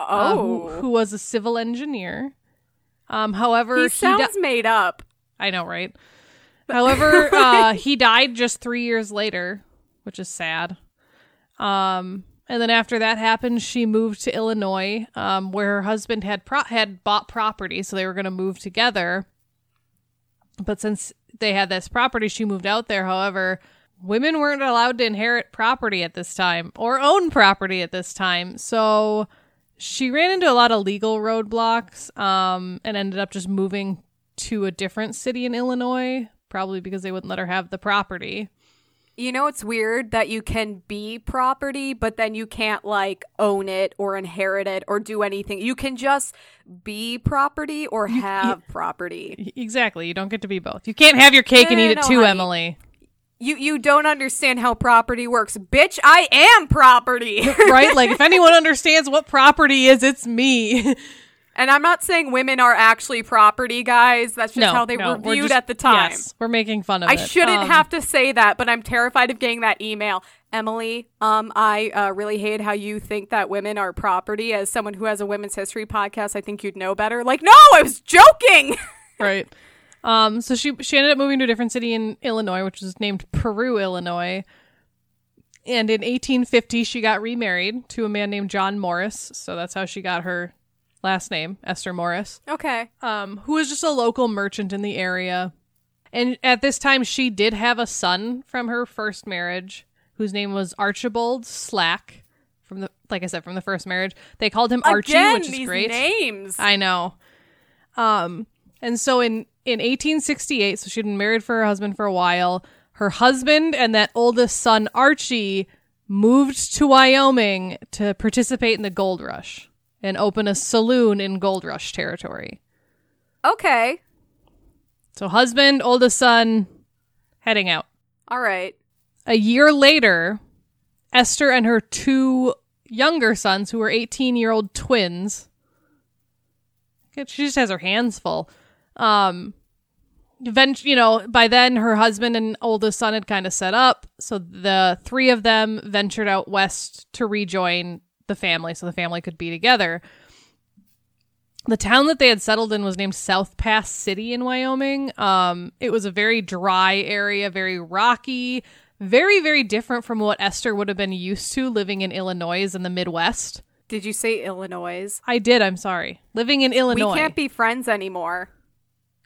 uh, who, Oh. who was a civil engineer. Um, however, he he sounds di- made up. I know, right? However, uh, he died just three years later, which is sad. Um, and then after that happened, she moved to Illinois, um, where her husband had pro- had bought property, so they were going to move together. But since they had this property, she moved out there. However, women weren't allowed to inherit property at this time or own property at this time, so she ran into a lot of legal roadblocks um, and ended up just moving to a different city in Illinois, probably because they wouldn't let her have the property. You know it's weird that you can be property, but then you can't like own it or inherit it or do anything. You can just be property or have property. Exactly. You don't get to be both. You can't have your cake and No, eat no, it too, honey. Emily. You you don't understand how property works. Bitch, I am property. [LAUGHS] right? Like, if [LAUGHS] anyone understands what property is, it's me. [LAUGHS] and I'm not saying women are actually property, guys. That's just no, how they no, were viewed just- at the time. Yes, we're making fun of I it. shouldn't Um, have to say that, but I'm terrified of getting that email. Emily, um, I uh, really hate how you think that women are property. As someone who has a women's history podcast, I think you'd know better. Like, no, I was joking. [LAUGHS] right. Um, so she she ended up moving to a different city in Illinois, which was named Peru, Illinois. And in 1850, she got remarried to a man named John Morris. So that's how she got her last name, Esther Morris. okay. um, who was just a local merchant in the area. And at this time, she did have a son from her first marriage, whose name was Archibald Slack. From the, like I said, from the first marriage, they called him Archie, Again, which is great. names. I know. Um, and so in in 1868, so she'd been married for her husband for a while. Her husband and that oldest son Archie moved to Wyoming to participate in the gold rush and open a saloon in gold rush territory. okay. So husband, oldest son, heading out. All right. A year later, Esther and her two younger sons, who were 18 year old twins, she just has her hands full. Um, vent- you know, by then her husband and oldest son had kind of set up. So the three of them ventured out west to rejoin the family so the family could be together. The town that they had settled in was named South Pass City in Wyoming. Um, it was a very dry area, very rocky, very, very different from what Esther would have been used to living in Illinois in the Midwest. Did you say Illinois? I did, I'm sorry. Living in Illinois. We can't be friends anymore.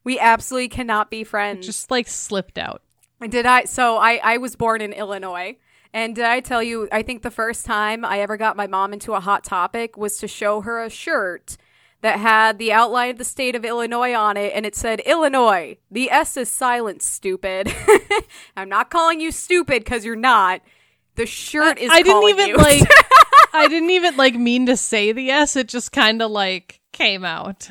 We absolutely cannot be friends. just like slipped out. Did I? So I, I was born in Illinois. And did I tell you, I think the first time I ever got my mom into a hot topic was to show her a shirt that had the outline of the state of Illinois on it. And it said, Illinois. The S is silent, stupid. [LAUGHS] I'm not calling you stupid because you're not. The shirt is I didn't even you. like [LAUGHS] I didn't even like mean to say the S, it just kind of like came out.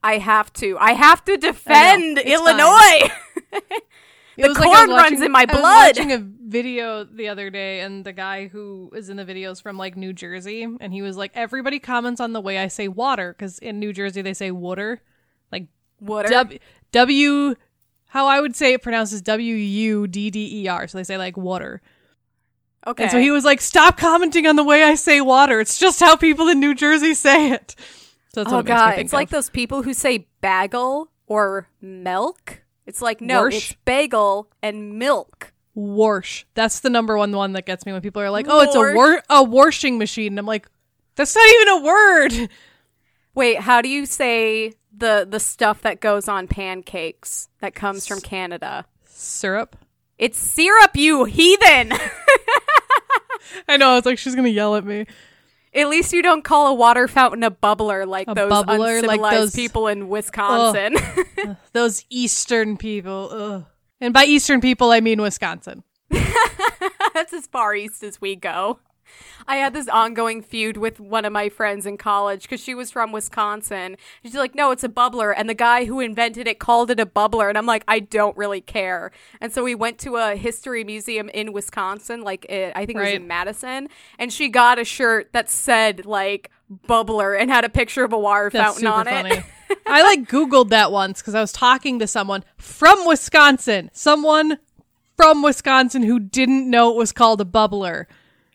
I have to. I have to defend Illinois. [LAUGHS] The was like I corn runs watching- in my I blood. Video the other day, and the guy who is in the videos from like New Jersey, and he was like, everybody comments on the way I say water because in New Jersey they say water, like Water. W, w how I would say it pronounces W U D D E R. So they say like water. okay. And so he was like, "Stop commenting on the way I say water. It's just how people in New Jersey say it." So that's oh what it god, it's like those people who say bagel or milk. It's like no, it's bagel and milk. Warsh. That's the number one one that gets me when people are like, "Oh, it's a war- a washing machine." And I'm like, "That's not even a word." Wait, how do you say the the stuff that goes on pancakes that comes from Canada? Syrup. It's syrup, you heathen. [LAUGHS] I know. I was like, she's gonna yell at me. At least you don't call a water fountain a bubbler like A those bubbler, like uncivilized those- people in Wisconsin. [LAUGHS] Those Eastern people. Ugh. And by Eastern people, I mean Wisconsin. [LAUGHS] That's as far east as we go. I had this ongoing feud with one of my friends in college because she was from Wisconsin. She's like, no, it's a bubbler. And the guy who invented it called it a bubbler. And I'm like, I don't really care. And so we went to a history museum in Wisconsin, like it, I think it was Right. in Madison. And she got a shirt that said, like, bubbler and had a picture of a water That's fountain on funny. it. [LAUGHS] I like Googled that once because I was talking to someone from Wisconsin. Someone from Wisconsin who didn't know it was called a bubbler.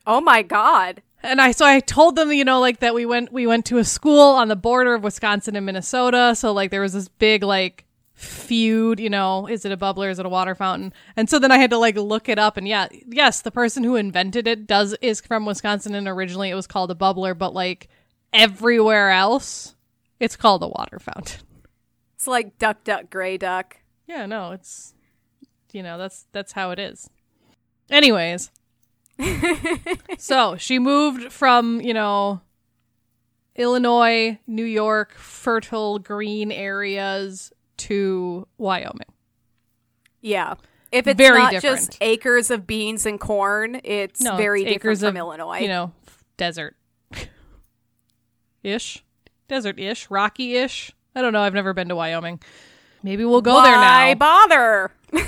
oh my God. And I so I told them, you know, like that we went we went to a school on the border of Wisconsin and Minnesota. So like there was this big like feud, you know, is it a bubbler, is it a water fountain? And so then I had to like look it up and yeah, yes, the person who invented it does is from Wisconsin and originally it was called a bubbler, but like everywhere else it's called a water fountain. It's like duck, duck, gray duck. Yeah, no, it's you know, that's that's how it is. Anyways. [LAUGHS] so, she moved from, you know, Illinois, New York, fertile green areas to Wyoming. Yeah. If it's Very not different. just acres of beans and corn, it's No, very it's different acres from of, Illinois. You know, desert. ish. Desert ish. Rocky ish. I don't know. I've never been to Wyoming. Maybe we'll go there now. Why bother? [LAUGHS]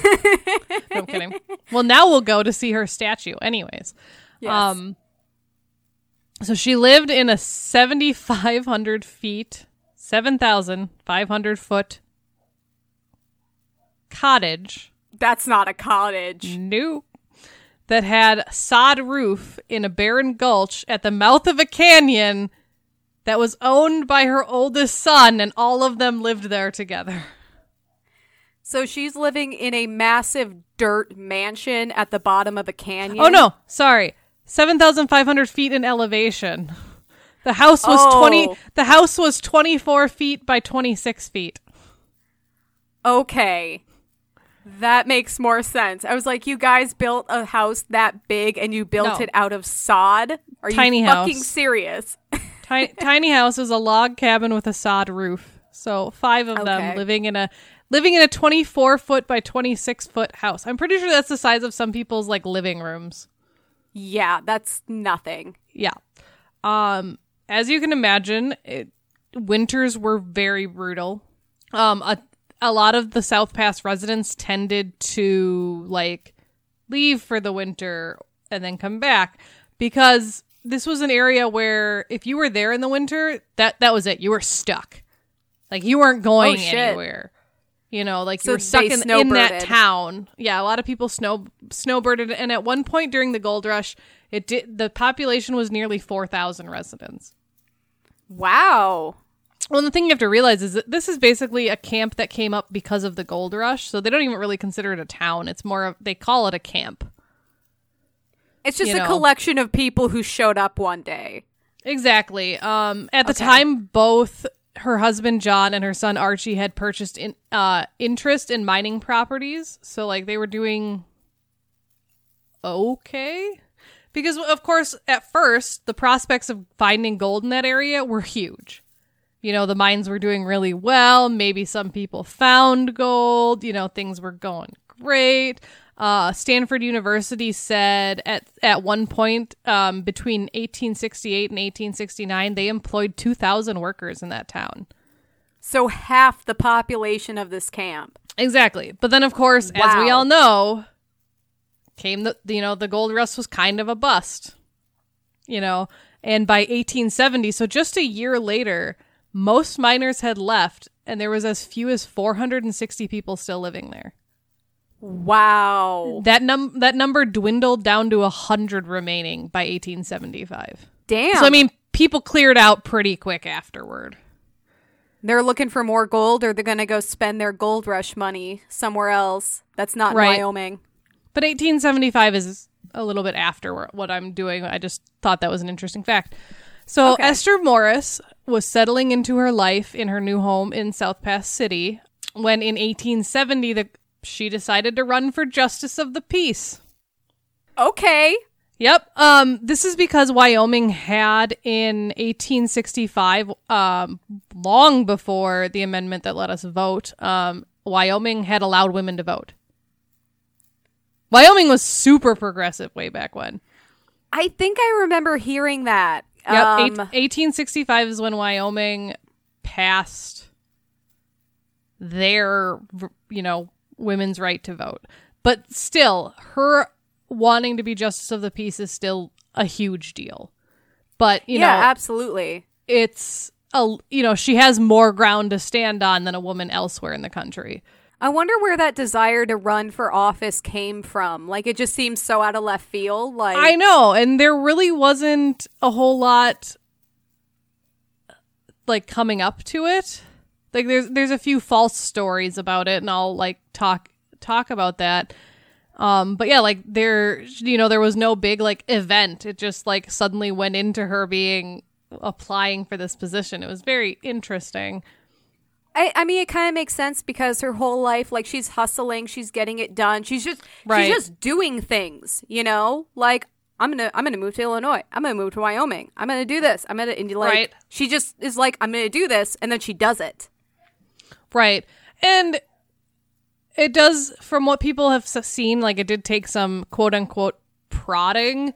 No, I'm kidding. Well, now we'll go to see her statue. Anyways. Yes. Um so she lived in a 7500 feet, 7500 foot cottage. That's not a cottage. Nope. That had sod roof in a barren gulch at the mouth of a canyon that was owned by her oldest son and all of them lived there together. So she's living in a massive dirt mansion at the bottom of a canyon. Oh no, sorry. 7,500 feet in elevation. The house was Oh. 20 the house was 24 feet by 26 feet. Okay. That makes more sense. I was like, you guys built a house that big and you built No. it out of sod? Are Tiny you fucking house. serious? [LAUGHS] Ti- tiny house is a log cabin with a sod roof. So five of Okay. them living in a living in a 24 foot by 26 foot house. I'm pretty sure that's the size of some people's like living rooms. yeah, that's nothing. Yeah. Um, as you can imagine, it, winters were very brutal. Um, a, a lot of the South Pass residents tended to like leave for the winter and then come back because this was an area where if you were there in the winter, that that was it. You were stuck. Like you weren't going Oh, anywhere. You know, like So you were stuck in, in that town. Yeah, a lot of people snow snowbirded, and at one point during the gold rush, it did. The population was nearly four thousand residents. Wow. Well, the thing you have to realize is that this is basically a camp that came up because of the gold rush, so they don't even really consider it a town. It's more of they call it a camp. It's just a know. collection of people who showed up one day. Exactly. Um, at the Okay. time, both her husband John and her son Archie had purchased in, uh, interest in mining properties, so like they were doing okay. Because of course, at first, the prospects of finding gold in that area were huge. You know, the mines were doing really well. Maybe some people found gold. You know, things were going great. Uh, Stanford University said at at one point um, between 1868 and 1869 they employed 2,000 workers in that town. So half the population of this camp. Exactly. But then, of course, as we all know, came the you know the gold rush was kind of a bust. You know, and by 1870, so just a year later, most miners had left, and there was as few as 460 people still living there. Wow. That num that number dwindled down to hundred remaining by 1875. Damn. So I mean, people cleared out pretty quick afterward. they're looking for more gold or they're going to go spend their gold rush money somewhere else. That's not Right. Wyoming. But 1875 is a little bit after what I'm doing. I just thought that was an interesting fact. So Okay. Esther Morris was settling into her life in her new home in South Pass City when in 1870 the, she decided to run for justice of the peace. Okay. Yep. Um, this is because Wyoming had in 1865, um, long before the amendment that let us vote, um, Wyoming had allowed women to vote. Wyoming was super progressive way back when. I think I remember hearing that. Yep. Um, eight- 1865 is when Wyoming passed their, you know, women's right to vote. But still, her wanting to be justice of the peace is still a huge deal. But, you yeah, know, absolutely. it's a, you know, she has more ground to stand on than a woman elsewhere in the country. I wonder where that desire to run for office came from. Like it just seems so out of left field. Like I know, and there really wasn't a whole lot like coming up to it. Like there's there's a few false stories about it and I'll like talk talk about that. Um but yeah, like there you know, there was no big like event. It just like suddenly went into her being applying for this position. It was very interesting. I, I mean, it kind of makes sense because her whole life, like she's hustling, she's getting it done. She's just Right. she's just doing things, you know. Like I'm gonna I'm gonna move to Illinois. I'm gonna move to Wyoming. I'm gonna do this. I'm gonna and like Right. she just is like I'm gonna do this, and then she does it. Right. And it does, from what people have seen, like it did take some quote unquote prodding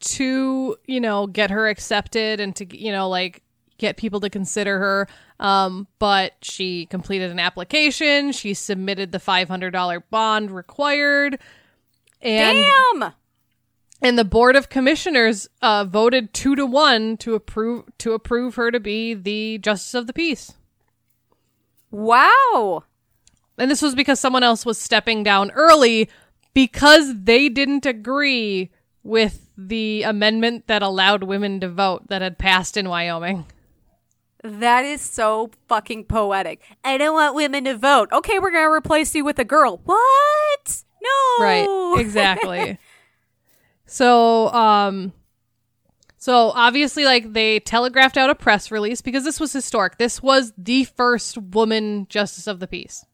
to, you know, get her accepted and to, you know, like get people to consider her. Um, but she completed an application. She submitted the $500 bond required. And, Damn. and the board of commissioners uh, voted two to one to approve to approve her to be the justice of the peace. Wow. And this was because someone else was stepping down early because they didn't agree with the amendment that allowed women to vote that had passed in Wyoming. That is so fucking poetic. I don't want women to vote. Okay, we're gonna replace you with a girl. What? No. Right. Exactly. [LAUGHS] so, um so obviously like they telegraphed out a press release because this was historic. This was the first woman justice of the peace.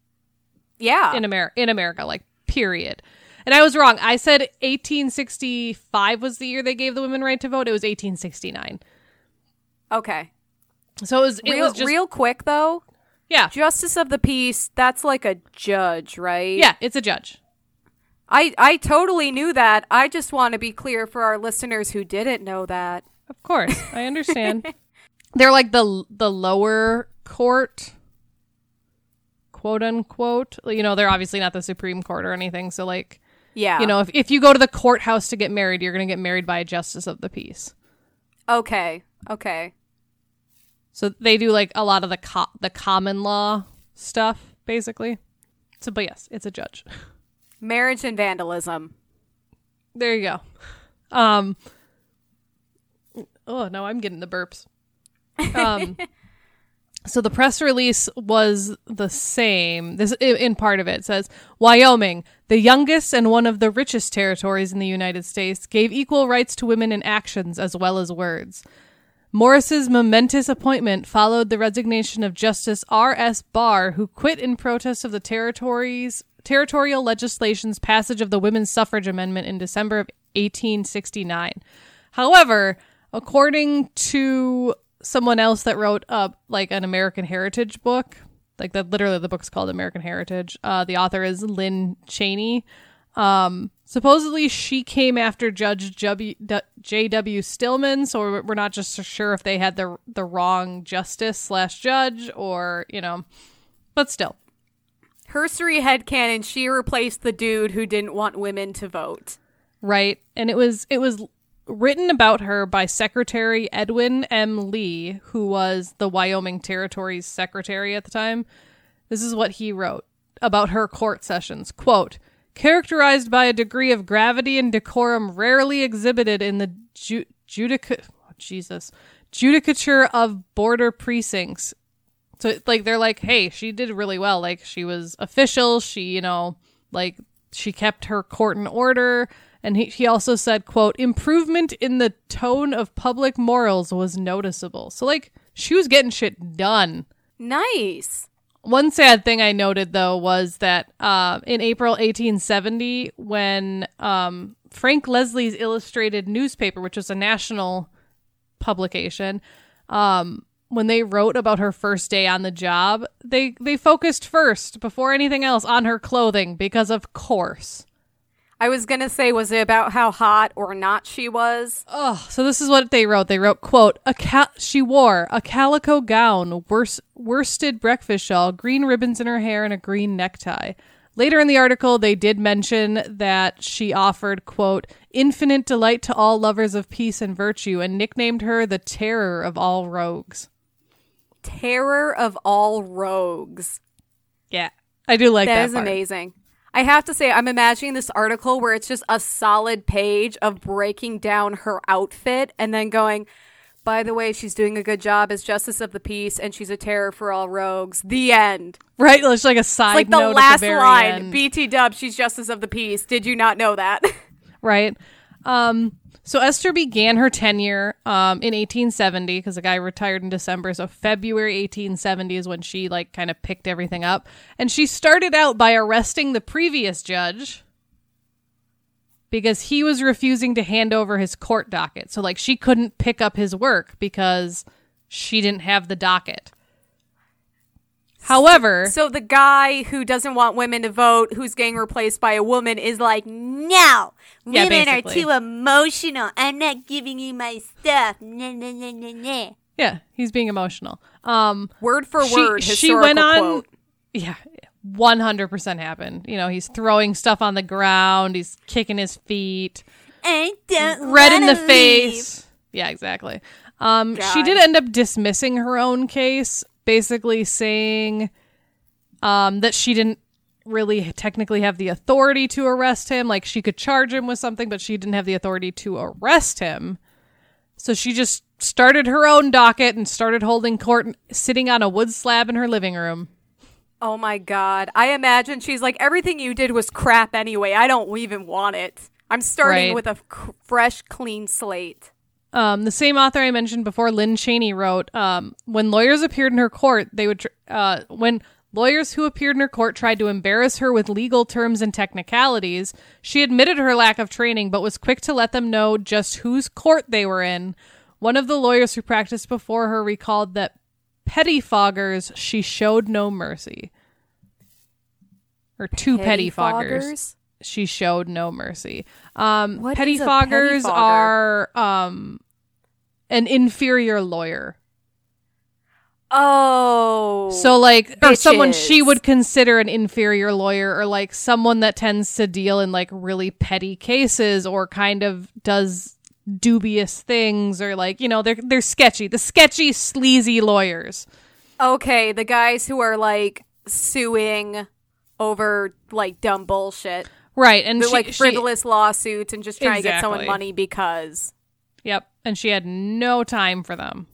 Yeah. in America in America like period. And I was wrong. I said 1865 was the year they gave the women right to vote. It was 1869. okay. So it was it Real, was just real quick though. yeah. Justice of the peace. That's like a judge, right? Yeah, it's a judge. I I totally knew that. I just want to be clear for our listeners who didn't know that. Of course. I understand. [LAUGHS] They're like the the lower court quote unquote. You know, they're obviously not the Supreme Court or anything. So like, Yeah. you know, if if you go to the courthouse to get married, you're going to get married by a justice of the peace. Okay. Okay. So they do like a lot of the co- the common law stuff, basically. So, but yes, it's a judge. [LAUGHS] Marriage and vandalism. There you go. Um. Oh no, I'm getting the burps. Um. [LAUGHS] so the press release was the same. This in part of it says Wyoming, the youngest and one of the richest territories in the United States, gave equal rights to women in actions as well as words. Morris's momentous appointment followed the resignation of Justice R.S. Barr, who quit in protest of the territory's territorial legislation's passage of the women's suffrage amendment in December of 1869. However, according to someone else that wrote up like an American Heritage book, like that literally the book's called American Heritage. Uh, the author is Lynn Cheney. Um, Supposedly, she came after Judge J.W. Stillman, so we're not just sure if they had the the wrong justice slash judge or you know, but still, Herstory headcanon, she replaced the dude who didn't want women to vote. right? And it was it was written about her by Secretary Edwin M. Lee, who was the Wyoming Territory's secretary at the time. This is what he wrote about her court sessions. Quote, characterized by a degree of gravity and decorum rarely exhibited in the ju- judica- oh, Jesus, judicature of border precincts. So like they're like, hey, she did really well. Like she was official. She, you know, like she kept her court in order. And he, he also said, quote, improvement in the tone of public morals was noticeable. So like she was getting shit done. Nice. One sad thing I noted though was that uh, in April 1870, when um, Frank Leslie's Illustrated newspaper, which was a national publication, um, when they wrote about her first day on the job, they they focused first before anything else on her clothing because of course. I was gonna say, was it about how hot or not she was? Oh, so this is what they wrote. They wrote, "quote a cal- She wore a calico gown, wors- worsted breakfast shawl, green ribbons in her hair, and a green necktie." Later in the article, they did mention that she offered, "quote infinite delight to all lovers of peace and virtue," and nicknamed her the terror of all rogues. Terror of all rogues. Yeah, I do like that. that is part. amazing. I have to say, I'm imagining this article where it's just a solid page of breaking down her outfit and then going, by the way, she's doing a good job as Justice of the Peace and she's a terror for all rogues. The end. Right? It's like a side Like the last the line end. BT dub, she's Justice of the Peace. Did you not know that? [LAUGHS] right? Um, so Esther began her tenure um, in 1870 because the guy retired in December. So February 1870 is when she like kind of picked everything up, and she started out by arresting the previous judge because he was refusing to hand over his court docket. So like she couldn't pick up his work because she didn't have the docket. However, so the guy who doesn't want women to vote, who's getting replaced by a woman, is like, No, Yeah, women are too emotional. I'm not giving you my stuff. Nah, nah, nah, nah, nah. yeah, he's being emotional. Um, word for She- word, she went on- quote. Yeah, 100% happened. You know, he's throwing stuff on the ground, he's kicking his feet, I don't red in the leave. face. Yeah, exactly. Um, she did end up dismissing her own case, basically saying um, that she didn't really technically have the authority to arrest him. Like, she could charge him with something, but she didn't have the authority to arrest him. So she just started her own docket and started holding court sitting on a wood slab in her living room. Oh my god. I imagine she's like, everything you did was crap anyway. I don't even want it. I'm starting Right. with a fresh, clean slate. Um, the same author I mentioned before, Lynn Cheney, wrote, um, when lawyers appeared in her court, they would, tr- uh, when lawyers who appeared in her court tried to embarrass her with legal terms and technicalities, she admitted her lack of training, but was quick to let them know just whose court they were in. One of the lawyers who practiced before her recalled that pettifoggers she showed no mercy. Or two pettifoggers Pettifoggers? she showed no mercy. Um, What is a pettifoggers are um, an inferior lawyer. Oh. So, like, or someone she would consider an inferior lawyer, or like someone that tends to deal in like really petty cases, or kind of does dubious things, or like you know they're they're sketchy, the sketchy, sleazy lawyers. Okay, the guys who are like suing over like dumb bullshit. Right, and she, like she- frivolous lawsuits and just trying to get someone money because. yep, and she had no time for them.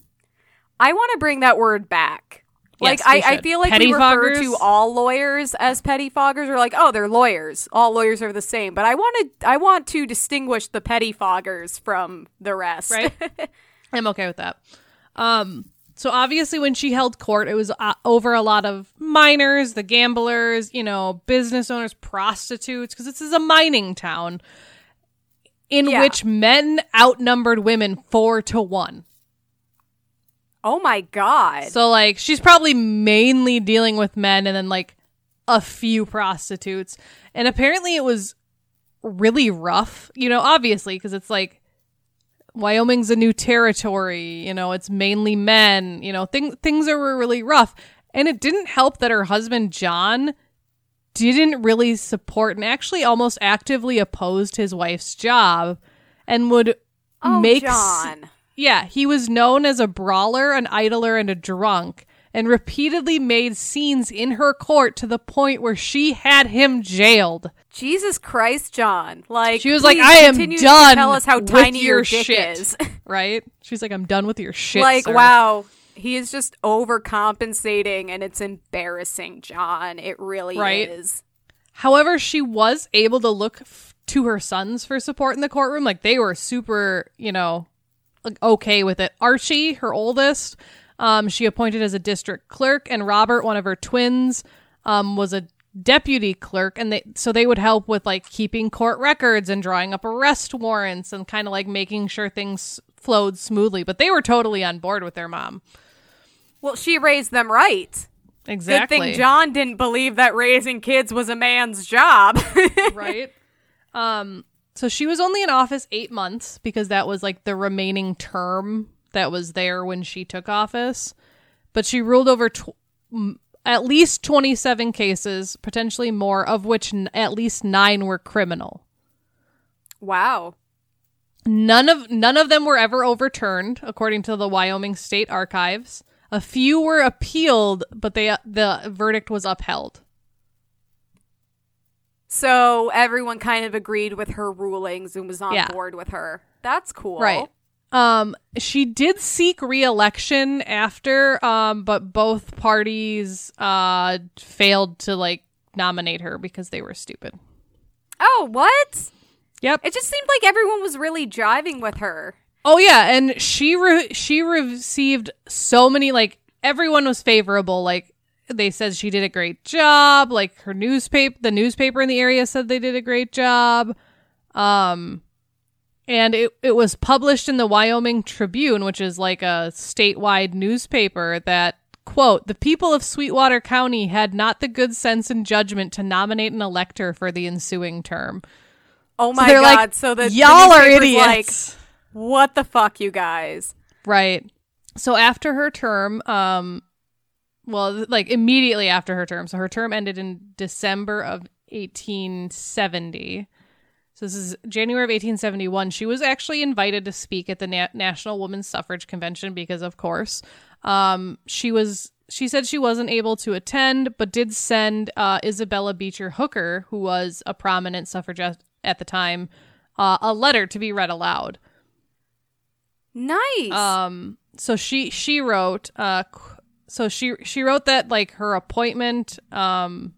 I want to bring that word back. Like Yes, we I, I feel like we refer to all lawyers as petty pettifoggers, or like, oh, they're lawyers. All lawyers are the same. But I want to, I want to distinguish the pettifoggers from the rest. right? [LAUGHS] I'm okay with that. Um, so obviously, when she held court, it was uh, over a lot of miners, the gamblers, you know, business owners, prostitutes, because this is a mining town in Yeah. which men outnumbered women four to one. oh my god. So, like, she's probably mainly dealing with men and then, like, a few prostitutes. And apparently, it was really rough, you know, obviously, because it's like Wyoming's a new territory, you know, it's mainly men, you know, thing, things are really rough. And it didn't help that her husband, John, didn't really support and actually almost actively opposed his wife's job and would Oh, make s- John. yeah, he was known as a brawler, an idler, and a drunk, and repeatedly made scenes in her court to the point where she had him jailed. Jesus Christ, John. Like She was like, "I am done. Tell us how tiny your, your dick shit." is. [LAUGHS] right? She's like, "I'm done with your shit." like, sir." wow. He is just overcompensating and it's embarrassing, John. It really Right. is. However, she was able to look f- to her sons for support in the courtroom. Like they were super, you know, like, okay with it. Archie, her oldest, um, she appointed as a district clerk, and Robert, one of her twins, um, was a deputy clerk, and they so they would help with like keeping court records and drawing up arrest warrants and kind of like making sure things flowed smoothly. But they were totally on board with their mom. Well, she raised them right. Exactly. Good thing John didn't believe that raising kids was a man's job. [LAUGHS] right? Um, so she was only in office eight months because that was like the remaining term that was there when she took office. But she ruled over tw- m- at least 27 cases, potentially more, of which n- at least nine were criminal. wow. None of none of them were ever overturned, according to the Wyoming State Archives. A few were appealed, but they the verdict was upheld. So everyone kind of agreed with her rulings and was on Yeah. board with her. That's cool. Right. Um, she did seek re-election after, um, but both parties uh failed to like nominate her because they were stupid. Oh, what? Yep. It just seemed like everyone was really driving with her. Oh yeah, and she re- she received so many like everyone was favorable. Like they said she did a great job. Like her newspaper, the newspaper in the area said they did a great job. Um, and it it was published in the Wyoming Tribune, which is like a statewide newspaper that quote the people of Sweetwater County had not the good sense and judgment to nominate an elector for the ensuing term. Oh my they're god! like, so the the y'all are idiots. Like, what the fuck, you guys? Right. So after her term, um, well, like immediately after her term, so her term ended in December of 1870. So this is January of 1871. She was actually invited to speak at the Na- National Women's Suffrage Convention because, of course, um, she was. She said she wasn't able to attend, but did send uh, Isabella Beecher Hooker, who was a prominent suffragette at the time, uh, a letter to be read aloud. Nice. Um, so she she wrote uh, so she she wrote that like her appointment um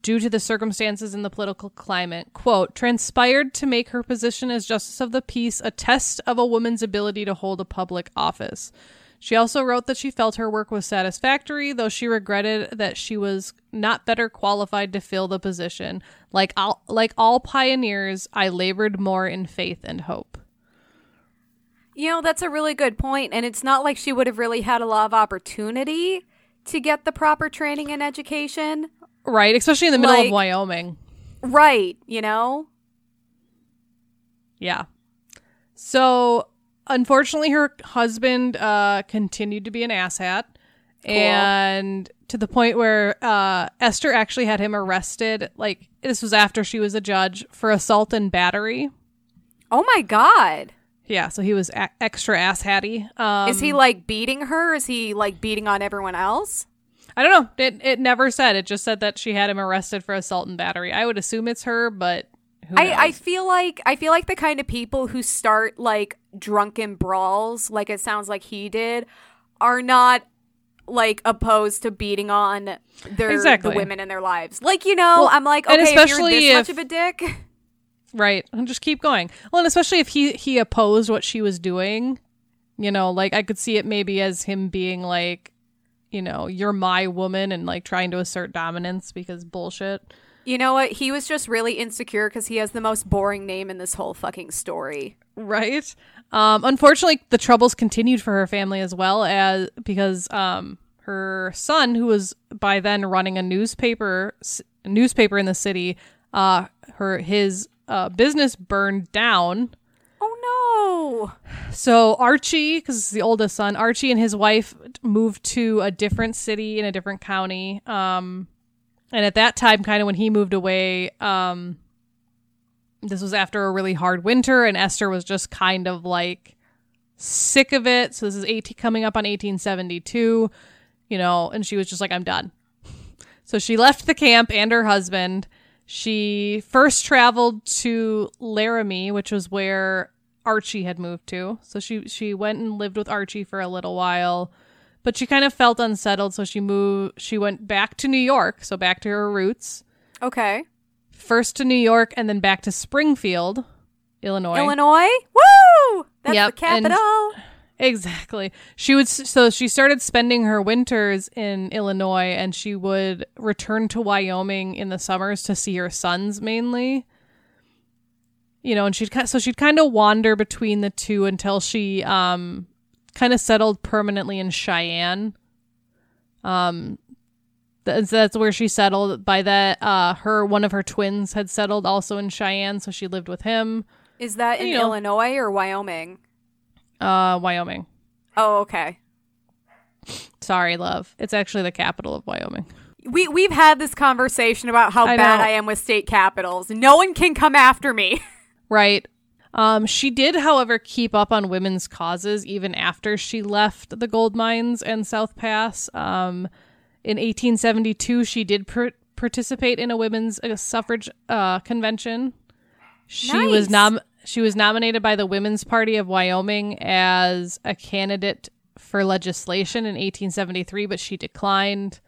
due to the circumstances in the political climate quote transpired to make her position as justice of the peace a test of a woman's ability to hold a public office. She also wrote that she felt her work was satisfactory though she regretted that she was not better qualified to fill the position. Like all like all pioneers i labored more in faith and hope you know, that's a really good point, and it's not like she would have really had a lot of opportunity to get the proper training and education. right especially in the middle of wyoming Right, you know? Yeah. So unfortunately her husband uh continued to be an asshat and to the point where uh Esther actually had him arrested like this was after she was a judge for assault and battery. Oh my god. Yeah, so he was a- extra asshatty. Um Is he like beating her? Is he like beating on everyone else? I don't know. It it never said. It just said that she had him arrested for assault and battery. I would assume it's her, but who knows? I, I feel like I feel like the kind of people who start like drunken brawls, like it sounds like he did, are not like opposed to beating on their Exactly. the women in their lives. Like you know, Well, I'm like, okay, if you're this much of a dick, Right. And just keep going. Well, and especially if he he opposed what she was doing, you know, like I could see it maybe as him being like, you know, you're my woman and like trying to assert dominance because bullshit. you know what? He was just really insecure because he has the most boring name in this whole fucking story. Right. Um unfortunately the troubles continued for her family as well as because um her son who was by then running a newspaper s- newspaper in the city uh, her his uh, business burned down. Oh no! So Archie, because it's the oldest son, Archie and his wife moved to a different city in a different county. Um, and at that time, kind of when he moved away, um, this was after a really hard winter, and Esther was just kind of like sick of it. So this is 18, coming up on 1872, you know, and she was just like, I'm done. [LAUGHS] So she left the camp and her husband. She first traveled to Laramie, which was where Archie had moved to. So she she went and lived with Archie for a little while, but she kind of felt unsettled, so she moved she went back to New York, so back to her roots. Okay. First to New York and then back to Springfield, Illinois. Illinois? Woo! That's Yep, the and- capital. Exactly. She would so she started spending her winters in Illinois and she would return to Wyoming in the summers to see her sons mainly. You know, and she'd so she'd kind of wander between the two until she um kind of settled permanently in Cheyenne. Um that's, that's where she settled. By that uh her one of her twins had settled also in Cheyenne, so she lived with him. Is that in you know- Illinois or Wyoming? Uh Wyoming. Oh, okay. Sorry, love. It's actually the capital of Wyoming. We we've had this conversation about how I bad know. I am with state capitals. No one can come after me. Right. Um, she did, however, keep up on women's causes even after she left the gold mines and South Pass. Um, in 1872, she did per- participate in a women's uh, suffrage uh, convention. She was Nice. nom- she was nominated by the Women's Party of Wyoming as a candidate for legislation in 1873, but she declined.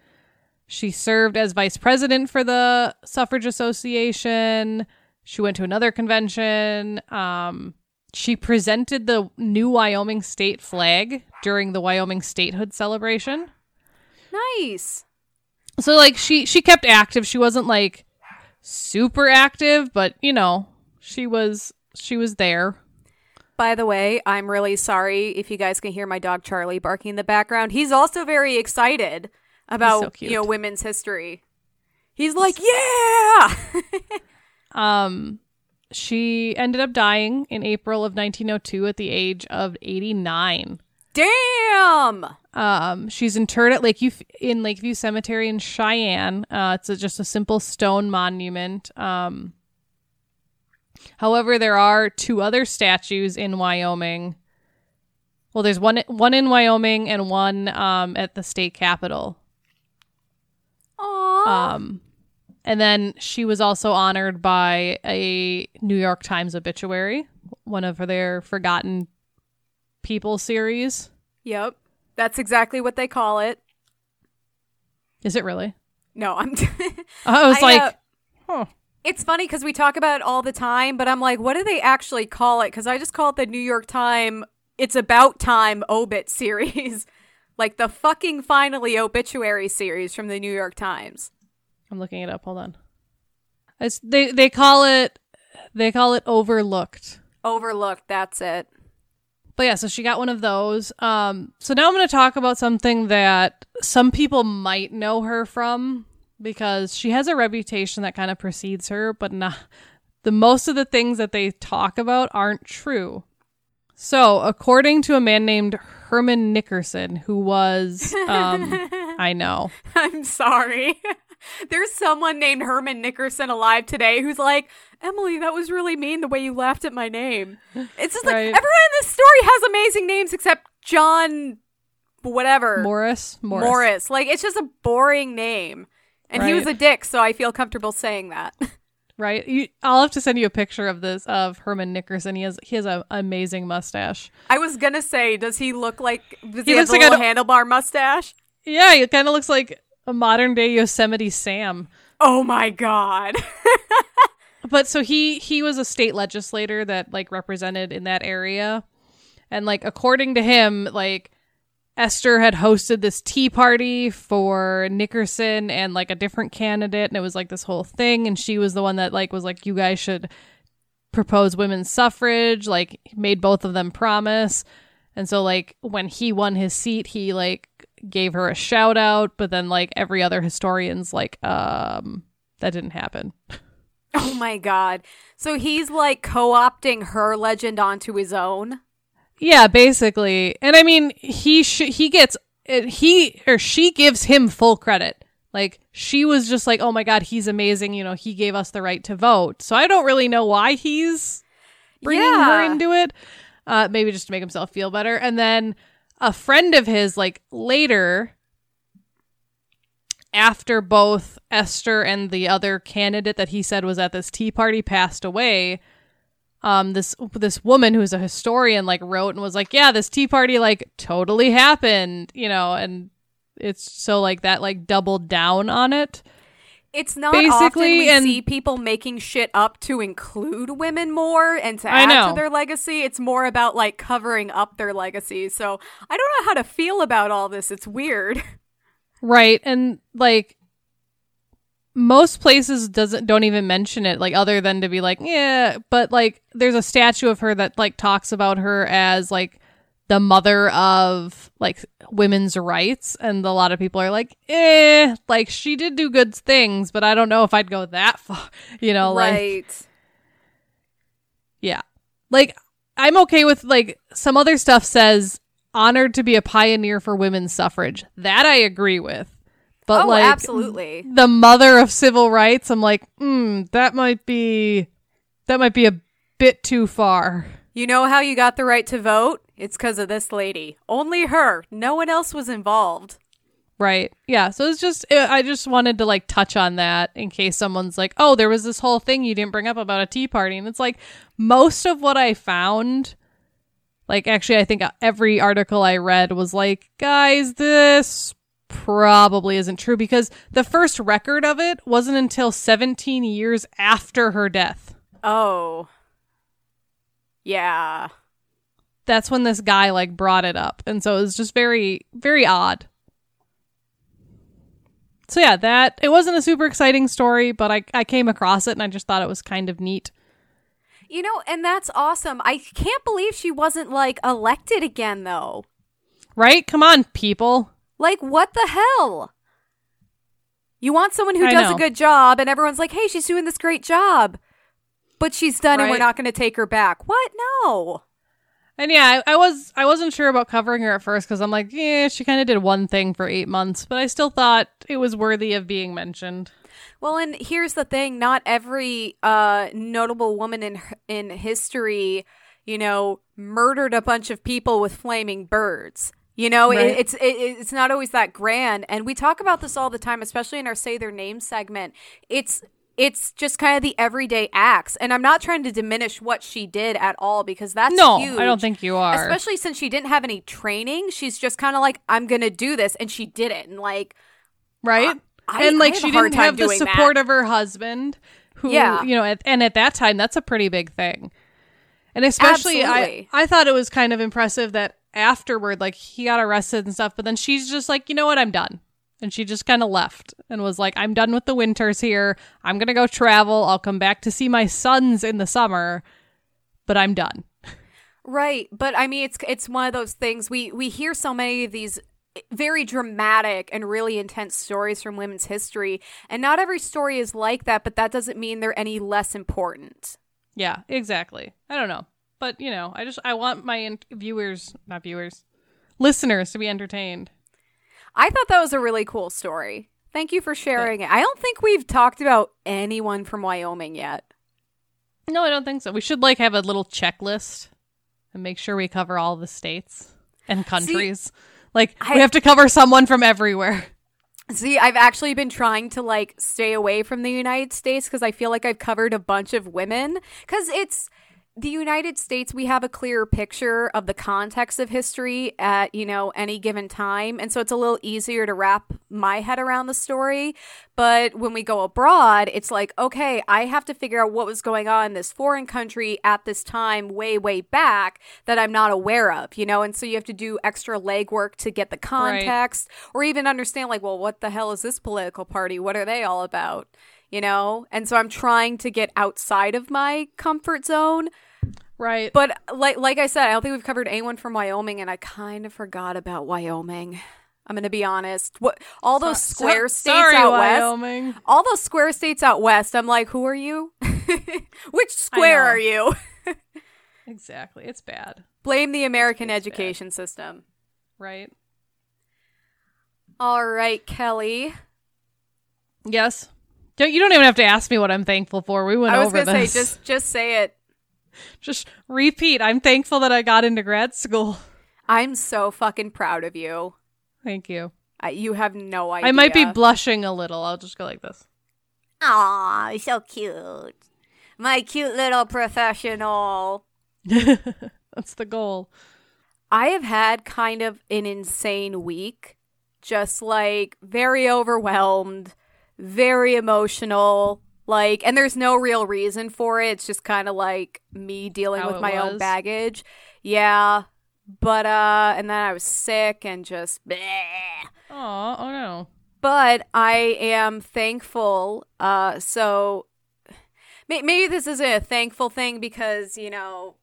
She served as vice president for the Suffrage Association. She went to another convention. Um, she presented the new Wyoming state flag during the Wyoming statehood celebration. nice. So like she she kept active. She wasn't like super active, but you know, she was she was there. By the way, I'm really sorry if you guys can hear my dog Charlie barking in the background. He's also very excited about so you know women's history. He's like, "Yeah!" [LAUGHS] Um she ended up dying in April of 1902 at the age of 89. Damn. Um, she's interred at Lakeview in Lakeview Cemetery in Cheyenne. Uh, it's a, just a simple stone monument. Um, however, there are two other statues in Wyoming. Well, there's one one in Wyoming and one um, at the state capitol. Aw. Um, and then she was also honored by a New York Times obituary, one of their Forgotten People series. yep. That's exactly what they call it. Is it really? No, I'm [LAUGHS] I was I, like, uh, huh. It's funny because we talk about it all the time, but I'm like, what do they actually call it? Because I just call it the New York Time. It's about time obit series, [LAUGHS] like the fucking finally obituary series from the New York Times. I'm looking it up. Hold on. It's, they they call it they call it overlooked. Overlooked. That's it. But yeah, so she got one of those. Um, so now I'm going to talk about something that some people might know her from because she has a reputation that kind of precedes her, but not the most of the things that they talk about aren't true. So, according to a man named Herman Nickerson, who was, um, [LAUGHS] I know, I'm sorry. [LAUGHS] There's someone named Herman Nickerson alive today who's like, Emily, that was really mean the way you laughed at my name. It's just like Right. everyone in this story has amazing names except John, whatever. Morris, Morris. Morris. Like it's just a boring name. And he was a dick, so I feel comfortable saying that. [LAUGHS] right? You, I'll have to send you a picture of this of Herman Nickerson. He has he has an amazing mustache. I was gonna say, does he look like does he, He have looks a like an- handlebar mustache? Yeah, he kind of looks like a modern day Yosemite Sam. Oh my god. [LAUGHS] But so he he was a state legislator that like represented in that area, and like according to him, like Esther had hosted this tea party for Nickerson and like a different candidate, and it was like this whole thing, and she was the one that like was like, you guys should propose women's suffrage, like made both of them promise. And so like when he won his seat, he like gave her a shout out, but then like every other historian's like, um, that didn't happen. [LAUGHS] Oh my god. So he's like co-opting her legend onto his own. Yeah, basically. And I mean, he sh- he gets he or she gives him full credit. Like she was just like, "Oh my god, he's amazing, you know, he gave us the right to vote." So I don't really know why he's bringing her into it. Uh maybe just to make himself feel better. And then a friend of his like later after both Esther and the other candidate that he said was at this tea party passed away, um this this woman who's a historian like wrote and was like, "Yeah, this tea party like totally happened," you know, and it's so like that like doubled down on it. It's not Basically, often we and- see people making shit up to include women more and to add to their legacy. It's more about like covering up their legacy. So I don't know how to feel about all this. It's weird. [LAUGHS] Right. And like most places doesn't don't even mention it like other than to be like, yeah, but like there's a statue of her that like talks about her as like the mother of like women's rights and a lot of people are like, "Eh, like she did do good things, but I don't know if I'd go that [LAUGHS] far." You know, like. Yeah. Like I'm okay with like some other stuff says honored to be a pioneer for women's suffrage. That I agree with. But oh, like absolutely. the mother of civil rights, I'm like, mm, that might be that might be a bit too far. You know how you got the right to vote? It's because of this lady. Only her. No one else was involved. Right. Yeah. So it's just, I just wanted to like touch on that in case someone's like, oh, there was this whole thing you didn't bring up about a tea party. And it's like, most of what I found, like, actually, I think every article I read was like, guys, this probably isn't true because the first record of it wasn't until 17 years after her death. Oh. Yeah. That's when this guy like brought it up. And so it was just very, very odd. So yeah, that it wasn't a super exciting story, but I I came across it and I just thought it was kind of neat. You know, and that's awesome. I can't believe she wasn't like elected again though. Right? Come on, people. Like what the hell? You want someone who I does know. a good job and everyone's like, "Hey, she's doing this great job." But she's done and we're not going to take her back. What? No. And yeah, I, I was I wasn't sure about covering her at first because I'm like, yeah, she kind of did one thing for eight months, but I still thought it was worthy of being mentioned. Well, and here's the thing: not every uh, notable woman in in history, you know, murdered a bunch of people with flaming birds. You know, it, it's it, it's not always that grand, and we talk about this all the time, especially in our "Say Their Name" segment. It's it's just kind of the everyday acts, and I'm not trying to diminish what she did at all because that's no, huge. I don't think you are. Especially since she didn't have any training, she's just kind of like, "I'm gonna do this," and she did it, and like, right? I- and I like she didn't have the doing that. support of her husband, who Yeah. you know, at, and at that time, that's a pretty big thing. And especially, Absolutely. I I thought it was kind of impressive that afterward, like he got arrested and stuff, but then she's just like, you know what, I'm done. And she just kind of left and was like, I'm done with the winters here. I'm gonna go travel. I'll come back to see my sons in the summer, but I'm done. Right, but I mean it's it's one of those things we we hear so many of these very dramatic and really intense stories from women's history and not every story is like that, but that doesn't mean they're any less important. Yeah, exactly. I don't know, but you know, I just I want my in- viewers, not viewers, listeners to be entertained. I thought that was a really cool story. Thank you for sharing it. I don't think we've talked about anyone from Wyoming yet. No, I don't think so. We should like have a little checklist and make sure we cover all the states and countries. like I- we have to cover someone from everywhere. See, I've actually been trying to like stay away from the United States because I feel like I've covered a bunch of women. Because it's the United States, we have a clearer picture of the context of history at, you know, any given time. And so it's a little easier to wrap my head around the story. But when we go abroad, it's like, okay, I have to figure out what was going on in this foreign country at this time, way, way back that I'm not aware of, you know? And so you have to do extra legwork to get the context context or even understand like well what the hell is this political party what are they all about you know and so i'm trying to get outside of my comfort zone Right. but like like i said i don't think we've covered anyone from wyoming and i kind of forgot about wyoming I'm gonna be honest. What all those So- square so- states sorry, out west? All those square states out west. I'm like, who are you? [LAUGHS] Which square are you? [LAUGHS] Exactly. It's bad, Blame the American It's bad. education system. right? All right, Kelley. Yes. Don't, you don't even have to ask me what I'm thankful for. We went I was over this. say just just say it. [LAUGHS] just repeat. I'm thankful that I got into grad school. I'm so fucking proud of you. Thank you. I, you have no idea. I might be blushing a little. I'll just go like this. Aw, so cute. My cute little professional. [LAUGHS] That's the goal. I have had kind of an insane week. Just like very overwhelmed, very emotional. Like, and there's no real reason for it. It's just kind of like me dealing How with it my own baggage. Yeah. But, uh, and then I was sick and just, bleh. Oh, oh no. but I am thankful. Uh, so may- maybe this isn't a thankful thing because you know,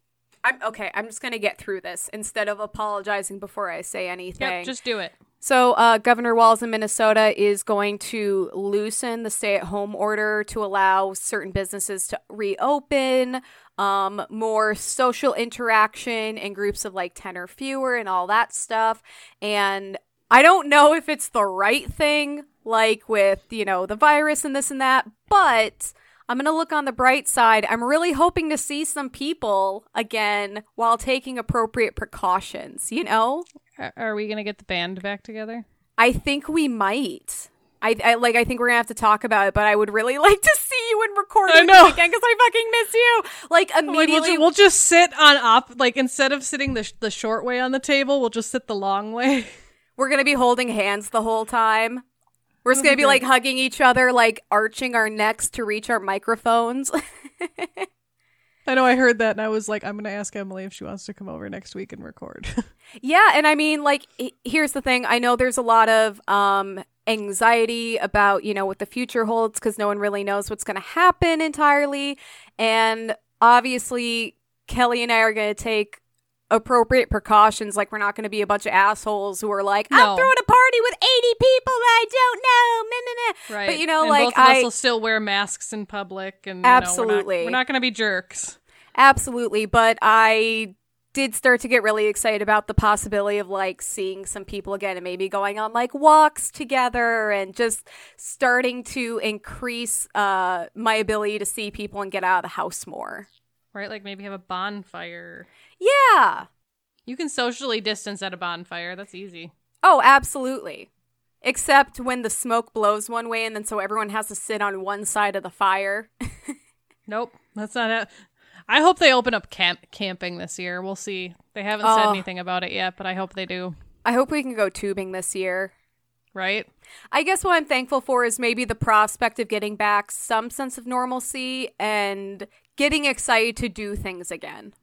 I'm okay. I'm just gonna get through this instead of apologizing before I say anything. Yep, just do it. So, uh, Governor Walz in Minnesota is going to loosen the stay at home order to allow certain businesses to reopen, um, more social interaction in groups of like 10 or fewer, and all that stuff. And I don't know if it's the right thing, like with, you know, the virus and this and that, but. I'm going to look on the bright side. I'm really hoping to see some people again while taking appropriate precautions, you know? Are, we gonna get the band back together? I think we might. I, I like. I think we're gonna have to talk about it, but I would really [LAUGHS] like to see you and record I know. again because I fucking miss you. Like Like, we'll, immediately, ju- we'll just sit on up. Like instead of sitting the sh- the short way on the table, we'll just sit the long way. [LAUGHS] we're gonna be holding hands the whole time. We're just gonna be like hugging each other, like arching our necks to reach our microphones. [LAUGHS] I know I heard that, and I was like, I'm gonna ask Emily if she wants to come over next week and record. [LAUGHS] Yeah, and I mean, like, here's the thing. I know there's a lot of um, anxiety about, you know, what the future holds because no one really knows what's going to happen entirely. And obviously, Kelley and I are going to take appropriate precautions. Like, we're not going to be a bunch of assholes who are like, No. I'm throwing a party with 80 people that I don't know. Meh, meh, meh." right. But, you know, and like, both of us I. will still wear masks in public, and you know, we're not- Absolutely. not, gonna be jerks. Absolutely, but I did start to get really excited about the possibility of like seeing some people again and maybe going on like walks together and just starting to increase uh my ability to see people and get out of the house more. Right? Like maybe have a bonfire. Yeah. You can socially distance at a bonfire. That's easy. Oh, absolutely. Except when the smoke blows one way and then so everyone has to sit on one side of the fire. [LAUGHS] Nope, that's not it. I hope they open up camp camping this year. We'll see. They haven't said Oh. anything about it yet, but I hope they do. I hope we can go tubing this year. Right? I guess what I'm thankful for is maybe the prospect of getting back some sense of normalcy and getting excited to do things again.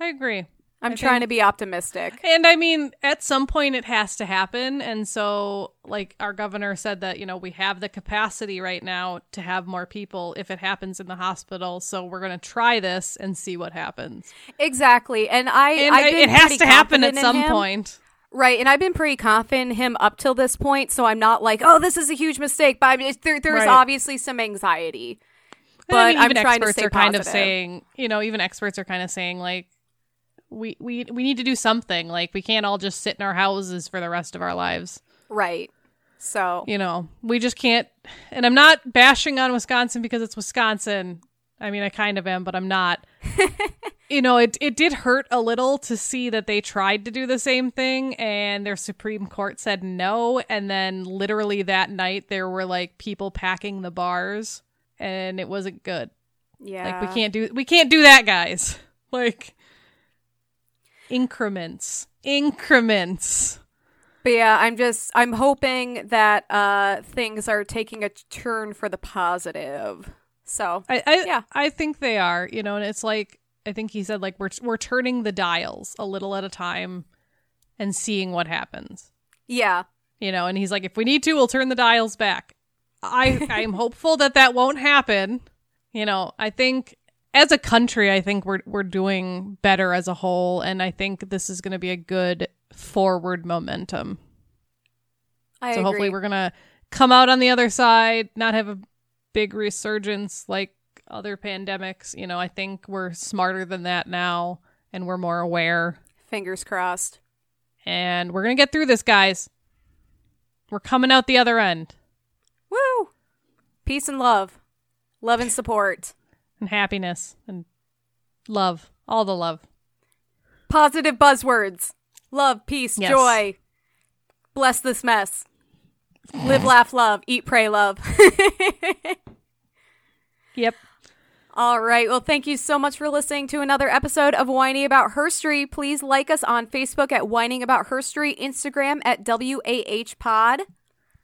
I agree. I'm I trying think- to be optimistic. And I mean, at some point it has to happen. And so, like, our governor said that, you know, we have the capacity right now to have more people if it happens in the hospital. So we're going to try this and see what happens. Exactly. And I And been it has to happen at some him. point. Right, and I've been pretty confident in him up till this point, so I'm not like, "Oh, this is a huge mistake." But I mean, there, there's Right. obviously some anxiety. And I But mean, I'm even trying to experts are kind of saying, you know, even experts are kind of saying, like, we, we, we need to do something. Like, we can't all just sit in our houses for the rest of our lives. Right. So, you know, we just can't. And I'm not bashing on Wisconsin because it's Wisconsin. I mean, I kind of am, but I'm not. [LAUGHS] you know, it it did hurt a little to see that they tried to do the same thing and their Supreme Court said no. And then literally that night, there were like people packing the bars, and it wasn't good. yeah. Like we can't do we can't do that, guys. [LAUGHS] Like increments, increments. But yeah, I'm just I'm hoping that uh things are taking a turn for the positive. So, I, I Yeah. I think they are, you know, and it's like I think he said like we're we're turning the dials a little at a time and seeing what happens. yeah. You know, and he's like if we need to, we'll turn the dials back. I I am hopeful that that won't happen. You know, I think as a country, I think we're we're doing better as a whole and I think this is going to be a good forward momentum. I so agree. hopefully we're gonna come out on the other side, not have a big resurgence like other pandemics. You know, I think we're smarter than that now, and we're more aware, Fingers crossed. and we're gonna get through this, guys. We're coming out the other end, Woo! Peace and love. Love and support. And happiness and love, all the love. Positive buzzwords. Love, peace, Yes. joy. Bless this mess. Live, laugh, love. Eat, pray, love. [LAUGHS] Yep. All right. Well, thank you so much for listening to another episode of Wining About Herstory. Please like us on Facebook at Wining About Herstory, Instagram at WAH Pod.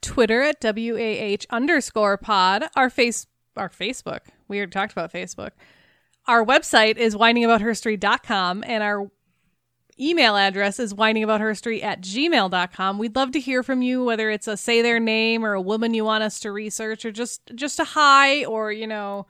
Twitter at WAH underscore pod. Our face our Facebook. We already talked about Facebook. Our website is winingaboutherstory.com and our email address is winingaboutherstory at gmail.com. We'd love to hear from you, whether it's a say their name or a woman you want us to research or just just a hi or, you know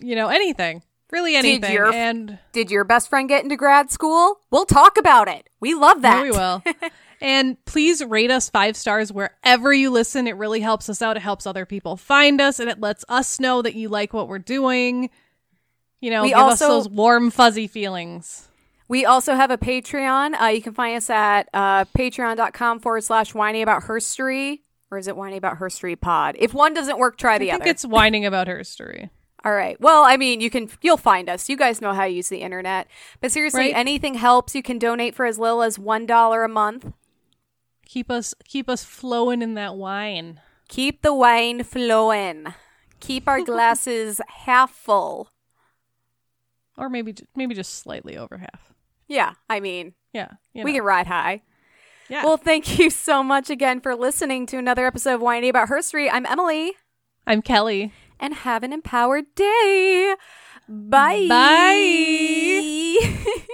you know, anything. Really anything. your- and Did your best friend get into grad school? We'll talk about it. We love that. Yeah, we will. [LAUGHS] and please rate us five stars wherever you listen. It really helps us out. It helps other people find us, and it lets us know that you like what we're doing. You know, We give also- us those warm, fuzzy feelings. We also have a Patreon. Uh, you can find us at uh, patreon.com forward slash wining about herstory. Or is it wining about herstory pod? If one doesn't work, try I the think other. it's whining about her story. [LAUGHS] All right. Well, I mean, you can you'll find us. You guys know how to use the internet. But seriously, Right. anything helps. You can donate for as little as one dollar a month. Keep us, keep us flowing in that wine. Keep the wine flowing. Keep our [LAUGHS] glasses half full. Or maybe, maybe just slightly over half. Yeah, I mean, Yeah, you we can ride high. Yeah. Well, thank you so much again for listening to another episode of Whiny About Herstory. I'm Emily, I'm Kelley. and have an empowered day. Bye. Bye. [LAUGHS]